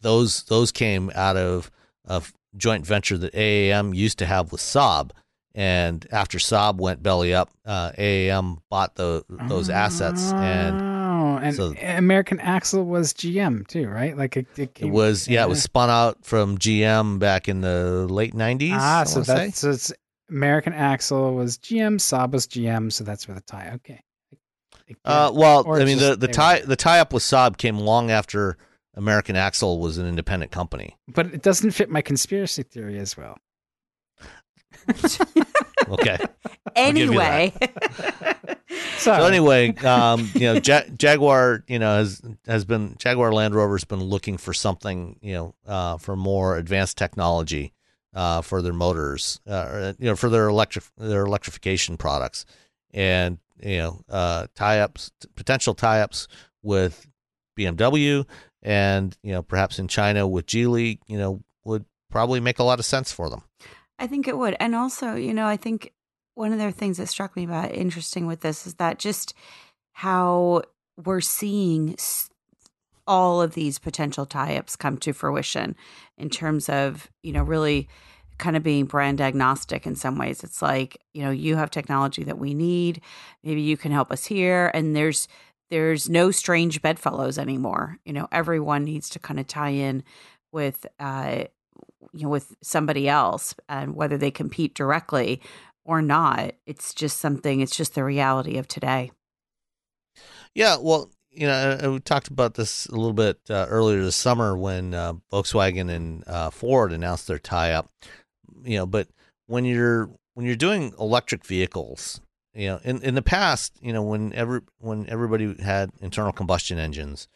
those those came out of a joint venture that AAM used to have with Saab. And after Saab went belly up, uh, AAM bought the those assets, and Oh, and so- American Axle was GM too, right? Like it, it, it was yeah, it was spun out from GM back in the late '90s. ah. So that's so it's American Axle was GM, Saab was GM, so that's where the tie. Okay. Uh, well, I mean, the the tie were- the tie up with Saab came long after American Axle was an independent company. but it doesn't fit my conspiracy theory as well. Okay. anyway, So, So anyway, um, you know, ja- Jaguar, you know, has has been Jaguar Land Rover's been looking for something, you know, uh, for more advanced technology uh, for their motors, uh, you know, for their electric their electrification products, and you know, uh, tie ups, potential tie ups with BMW, and you know, perhaps in China with Geely, you know, would probably make a lot of sense for them. I think it would. And also, you know, I think one of the things that struck me about interesting with this is that just how we're seeing all of these potential tie-ups come to fruition in terms of, you know, really kind of being brand agnostic in some ways. It's like, you know, you have technology that we need, maybe you can help us here and there's there's no strange bedfellows anymore. You know, everyone needs to kind of tie in with uh you know with somebody else and whether they compete directly or not it's just something it's just the reality of today Yeah, well, you know, uh, we talked about this a little bit uh, earlier this summer when uh, Volkswagen and uh, Ford announced their tie-up. You know, but when you're when you're doing electric vehicles, you know, in, in the past, you know, when every when everybody had internal combustion engines,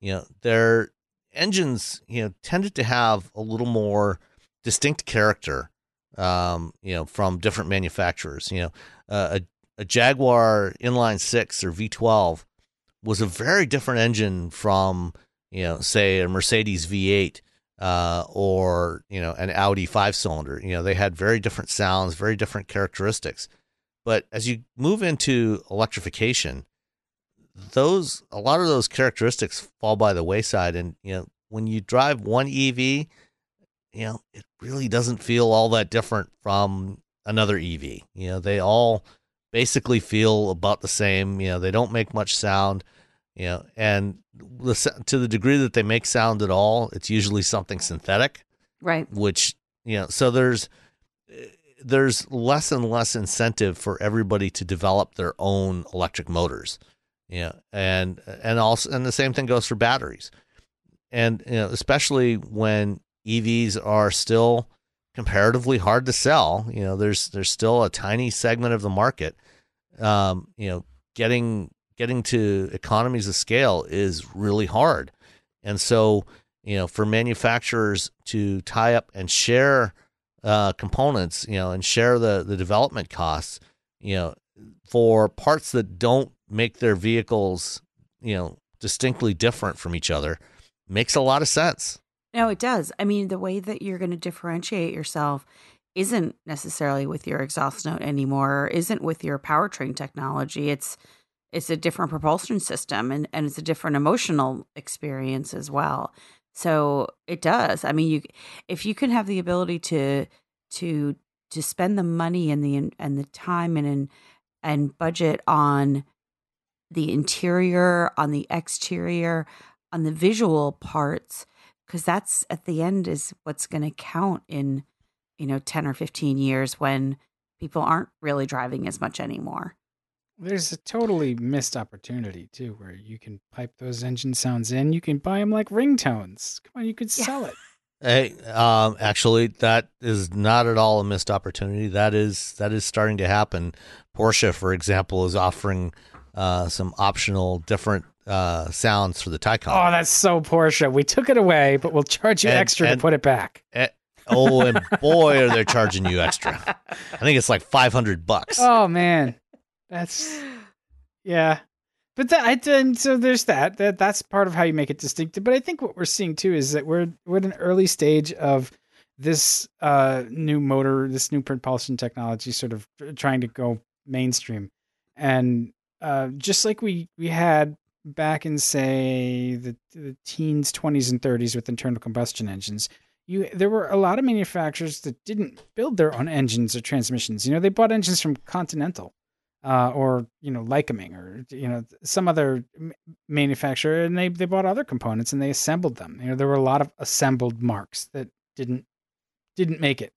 you know, their engines, you know, tended to have a little more distinct character, um, you know, from different manufacturers. You know, uh, a a Jaguar inline six or V12 was a very different engine from you know say a Mercedes V8 uh, or you know an Audi five cylinder. You know they had very different sounds, very different characteristics. But as you move into electrification, those a lot of those characteristics fall by the wayside, and you know when you drive one EV, you know it really doesn't feel all that different from another EV. You know they all basically feel about the same. You know, they don't make much sound. You know, and the, to the degree that they make sound at all, it's usually something synthetic. right Which you know, so there's there's less and less incentive for everybody to develop their own electric motors. Know, and and also and the same thing goes for batteries. And you know, especially when EVs are still comparatively hard to sell. You know, there's there's still a tiny segment of the market. Um, you know, getting getting to economies of scale is really hard, and so you know, for manufacturers to tie up and share uh, components, you know, and share the the development costs, you know, for parts that don't make their vehicles, you know, distinctly different from each other, makes a lot of sense. no it does. I mean the way that you're going to differentiate yourself isn't necessarily with your exhaust note anymore or isn't with your powertrain technology. It's it's a different propulsion system and, and it's a different emotional experience as well. So it does. I mean you if you can have the ability to to to spend the money and the and the time and and, and budget on the interior on the exterior on the visual parts because that's at the end is what's going to count in you know 10 or 15 years when people aren't really driving as much anymore There's a totally missed opportunity too, where you can pipe those engine sounds in. You can buy them like ringtones. Come on, you could Yeah. sell it. Hey, um, actually, that is not at all a missed opportunity. That is that is starting to happen. Porsche, for example, is offering uh, some optional different uh, sounds for the Taycan. Oh, that's so Porsche. We took it away, but we'll charge you And- extra and- to put it back. oh, and boy, are they charging you extra! I think it's like five hundred bucks. Oh man, that's yeah. But that I and so there's that. That that's part of how you make it distinctive. But I think what we're seeing too is that we're we're at an early stage of this uh new motor, this new propulsion technology, sort of trying to go mainstream, and uh, just like we we had back in say the, the teens, twenties, and thirties with internal combustion engines, you there were a lot of manufacturers that didn't build their own engines or transmissions. You know, they bought engines from Continental uh, or you know Lycoming or you know some other manufacturer, and they they bought other components and they assembled them. You know, there were a lot of assembled marques that didn't didn't make it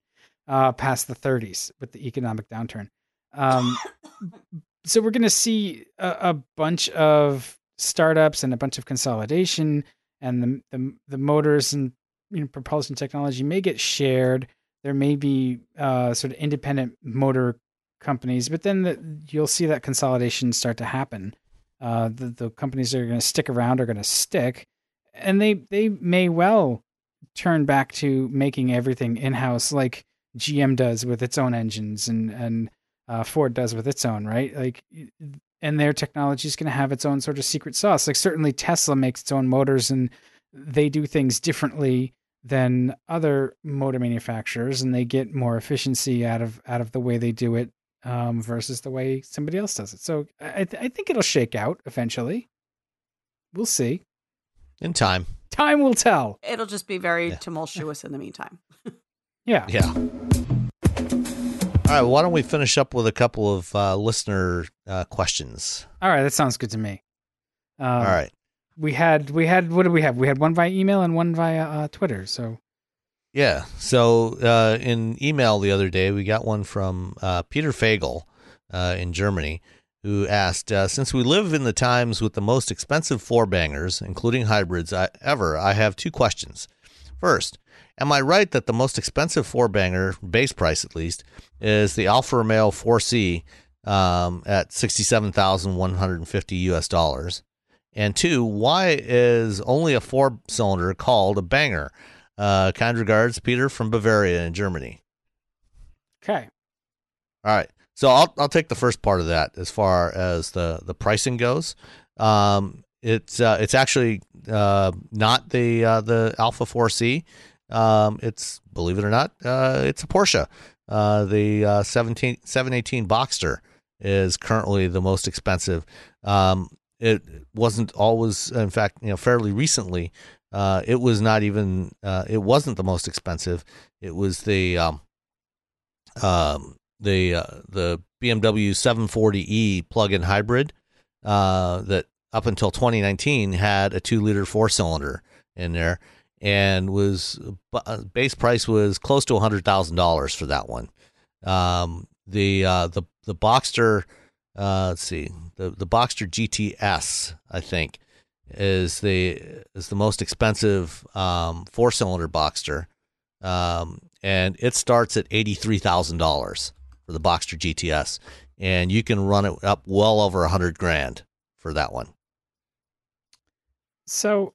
uh, past the 30s with the economic downturn. Um, so we're going to see a, a, bunch of startups and a bunch of consolidation, and the the, the motors and you know, propulsion technology may get shared. There may be uh, sort of independent motor companies, but then the, you'll see that consolidation start to happen. Uh, the, the companies that are going to stick around are going to stick, and they they may well turn back to making everything in house, like GM does with its own engines, and and uh, Ford does with its own, right? Like, and their technology is going to have its own sort of secret sauce. Like certainly Tesla makes its own motors, and they do things differently than other motor manufacturers, and they get more efficiency out of out of the way they do it um, versus the way somebody else does it. So I, th- I think it'll shake out eventually. We'll see. In time. Time will tell. It'll just be very yeah. tumultuous in the meantime. yeah. Yeah. All right. Why don't we finish up with a couple of uh, listener uh, questions? All right. That sounds good to me. Um, All right. We had we had what did we have? We had one via email and one via uh, Twitter. So yeah. So uh, in email the other day, we got one from uh, Peter Fagel uh, in Germany who asked uh, Since we live in the times with the most expensive four bangers, including hybrids, I, ever, I have two questions. First, am I right that the most expensive four banger, base price at least, is the Alfa Romeo 4C um, at 67,150 US dollars? And two, why is only a four cylinder called a banger? Uh, kind regards, Peter from Bavaria in Germany. Okay. All right. So I'll I'll take the first part of that as far as the the pricing goes. Um, it's uh, it's actually uh, not the uh, the Alfa 4C. Um, it's believe it or not, uh, it's a Porsche. Uh, the uh, 17, 718 Boxster is currently the most expensive. Um, it wasn't always, in fact, you know, fairly recently, uh, it was not even. Uh, it wasn't the most expensive. It was the um, um, the uh, the BMW 740e plug-in hybrid uh, that up until 2019 had a two liter four cylinder in there and was uh, base price was close to hundred thousand dollars for that one. Um, the uh, the the Boxster, uh, let's see, the the Boxster GTS, I think, is the is the most expensive um, four cylinder Boxster, um, and it starts at eighty three thousand dollars for the Boxster GTS, and you can run it up well over a hundred grand for that one. So,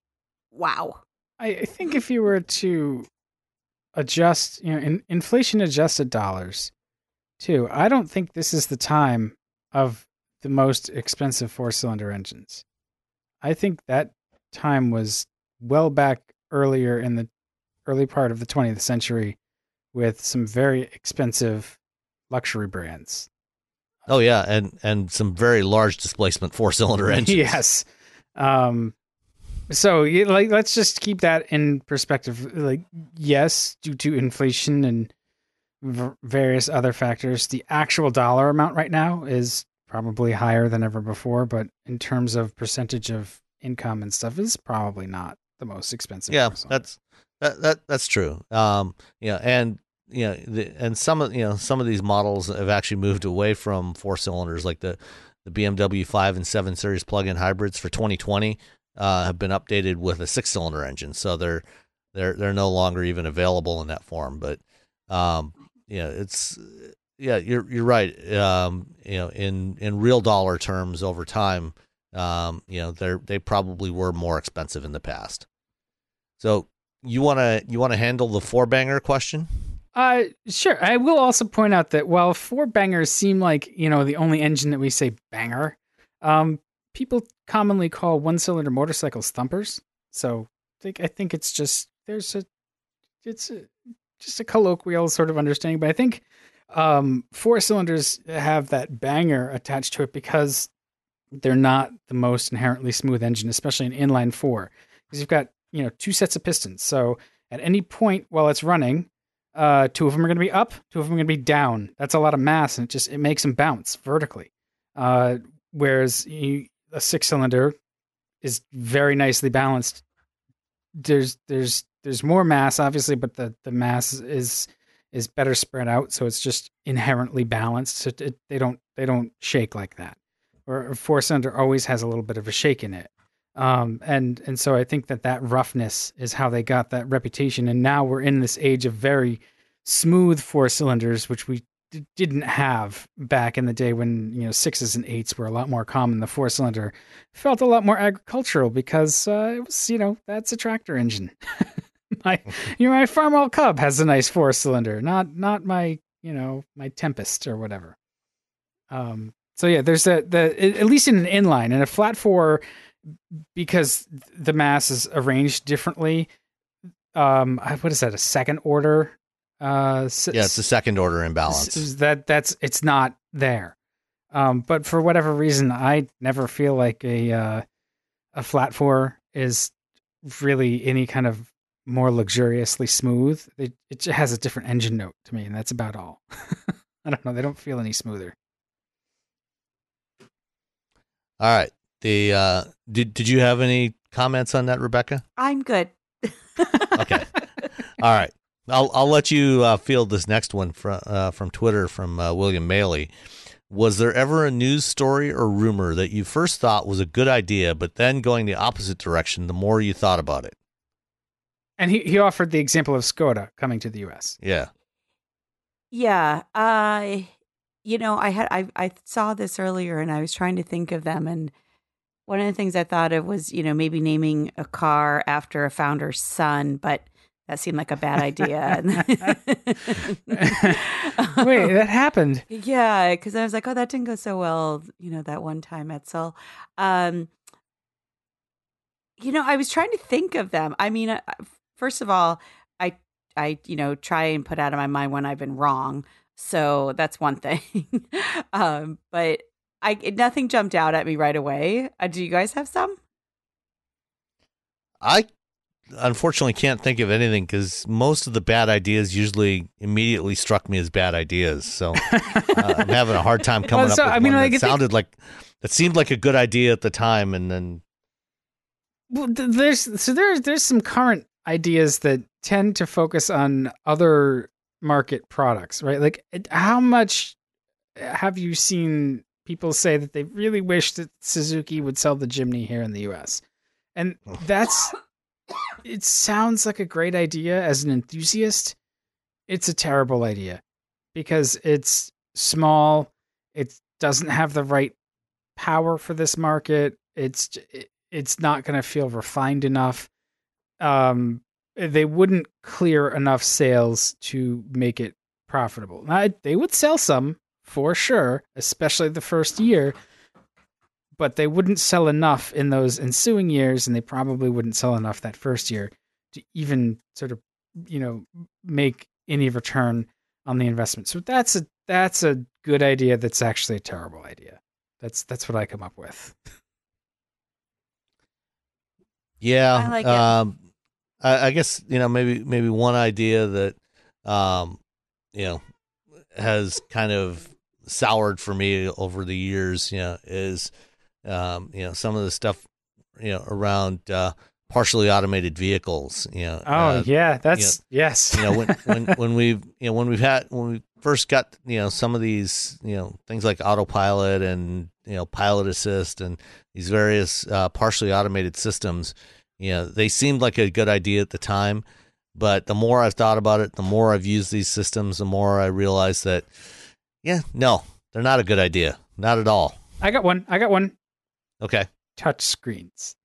wow! I, I think if you were to adjust, you know, in, inflation adjusted dollars, too, I don't think this is the time of the most expensive four cylinder engines. I think that time was well back earlier in the early part of the 20th century with some very expensive luxury brands. Oh yeah, and and some very large displacement four cylinder engines. yes. Um so like let's just keep that in perspective like yes, due to inflation and v- various other factors, the actual dollar amount right now is probably higher than ever before, but in terms of percentage of income and stuff, is probably not the most expensive. Yeah, that's that, that that's true. Um, yeah, and you know, the, and some of you know some of these models have actually moved away from four cylinders, like the the BMW five and seven series plug-in hybrids for 2020 uh, have been updated with a six cylinder engine, so they're they're they're no longer even available in that form. But um, yeah, it's yeah, you're you're right. Um, you know, in in real dollar terms over time, um, you know, they they probably were more expensive in the past. So you want to you want to handle the four banger question? Uh, sure. I will also point out that while four bangers seem like you know the only engine that we say banger, um, people commonly call one cylinder motorcycles thumpers. So I think it's just there's a it's a, just a colloquial sort of understanding, but I think um, four cylinders have that banger attached to it because they're not the most inherently smooth engine, especially an inline four, because you've got you know two sets of pistons. So At any point while it's running, uh, two of them are going to be up, two of them are going to be down. That's a lot of mass, and it just it makes them bounce vertically. Uh, whereas you, a six cylinder is very nicely balanced. There's there's there's more mass, obviously, but the the mass is is better spread out, so it's just inherently balanced. So it, they don't they don't shake like that. Or a four cylinder always has a little bit of a shake in it. Um, and and so I think that that roughness is how they got that reputation. And now we're in this age of very smooth four cylinders, which we d- didn't have back in the day when you know sixes and eights were a lot more common. The four cylinder felt a lot more agricultural because uh, it was you know that's a tractor engine. my you know my Farmall Cub has a nice four cylinder, not not my you know my Tempest or whatever. Um. So yeah, there's a the at least in an inline and a flat four because the mass is arranged differently. Um, what is that? A second order? Uh, s- Yeah, it's a second order imbalance. s- that that's it's not there. Um, but for whatever reason, I never feel like a uh, a flat four is really any kind of more luxuriously smooth. It it has a different engine note to me, and that's about all. I don't know. They don't feel any smoother. All right. The uh, did did you have any comments on that, Rebecca? I'm good. Okay. All right. I'll I'll let you uh, field this next one from uh, from Twitter from uh, William Maley. Was there ever a news story or rumor that you first thought was a good idea, but then going the opposite direction the more you thought about it? And he, he offered the example of Skoda coming to the U.S. Yeah. Yeah. Uh you know, I had I I saw this earlier and I was trying to think of them and one of the things I thought of was, you know, maybe naming a car after a founder's son, but that seemed like a bad idea. Wait, that happened. Yeah, because I was like, oh, that didn't go so well, you know, that one time at Seoul. Um, you know, I was trying to think of them. I mean, uh, first of all, I, I, you know, try and put out of my mind when I've been wrong. So that's one thing. um, but I, nothing jumped out at me right away. Uh, do you guys have some? I unfortunately can't think of anything because most of the bad ideas usually immediately struck me as bad ideas. So uh, I'm having a hard time coming Well, so, up with I mean, one like, that think- sounded like that seemed like a good idea at the time, and then Well, there's so there's there's some current ideas that tend to focus on other market products, right? Like, how much have you seen people say that they really wish that Suzuki would sell the Jimny here in the U.S. And that's it sounds like a great idea as an enthusiast. It's a terrible idea because it's small. It doesn't have the right power for this market. It's it's not going to feel refined enough. Um, they wouldn't clear enough sales to make it profitable. Now, they would sell some for sure, especially the first year, but they wouldn't sell enough in those ensuing years, and they probably wouldn't sell enough that first year to even sort of, you know, make any return on the investment. So that's a that's a good idea. That's actually a terrible idea. That's that's what I come up with. Yeah, I like it. um, I, I guess you know maybe maybe one idea that um, you know has kind of soured for me over the years. You know, is um, you know some of the stuff you know around uh, partially automated vehicles. You know, Oh uh, yeah, that's yes. you know when when when we've you know when we've had when we first got you know some of these you know things like autopilot and you know pilot assist and these various uh, partially automated systems you know they seemed like a good idea at the time but the more i've thought about it the more i've used these systems the more i realize that yeah no they're not a good idea not at all I got one. I got one. Okay Touch screens.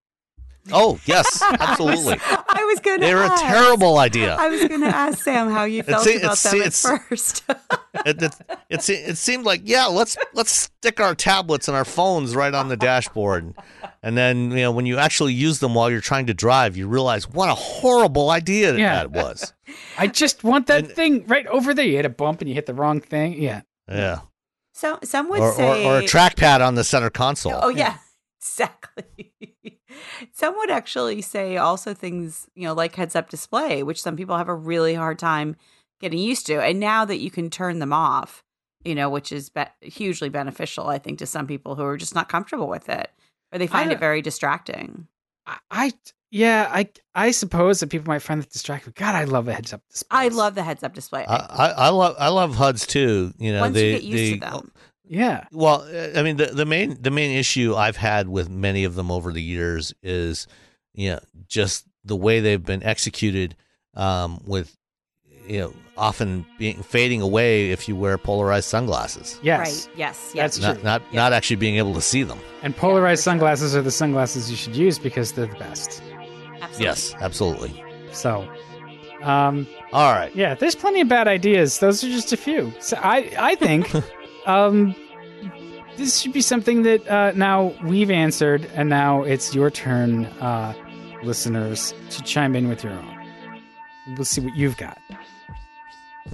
oh yes absolutely I was going to. they're a terrible idea I was going to ask Sam how you felt see- about it's- them it's- at first. it, it, it, se- it seemed like yeah let's let's stick our tablets and our phones right on the dashboard and then you know when you actually use them while you're trying to drive you realize what a horrible idea Yeah. that was I just want that And- thing right over there. You hit a bump and you hit the wrong thing. Yeah. yeah so some would or, or, say, or a trackpad on the center console Oh yeah, exactly. Some would actually say also things, you know, like heads up display, which some people have a really hard time getting used to. And now that you can turn them off, you know, which is be- hugely beneficial, I think, to some people who are just not comfortable with it or they find it very distracting. I, I yeah, I I suppose that people might find it distracting. God, I love a heads up display. I love the heads up display. I, I, I love I love HUDs too. You know, Once they, you get used they, to them. Yeah, Well, uh, I mean, the the main the main issue I've had with many of them over the years is, you know, just the way they've been executed, um, with, you know, often being fading away if you wear polarized sunglasses. yes. Right. Yes. Yes. That's Not true. not Yeah. not actually being able to see them. And polarized for sure. sunglasses are the sunglasses you should use because they're the best. Absolutely. Yes, absolutely. So, um, All right. yeah, there's plenty of bad ideas. Those are just a few. So I I think, um, this should be something that uh, now we've answered, and now it's your turn, uh, listeners, to chime in with your own. We'll see what you've got.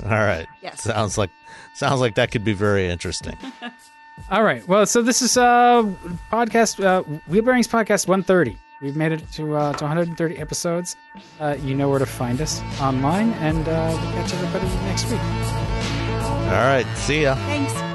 All right. Yes. Sounds like sounds like that could be very interesting. All right. Well, so this is uh podcast uh Wheel Bearings podcast 130. We've made it to uh, to 130 episodes. Uh, you know where to find us online, and uh, we'll catch everybody next week. All right. See ya. Thanks.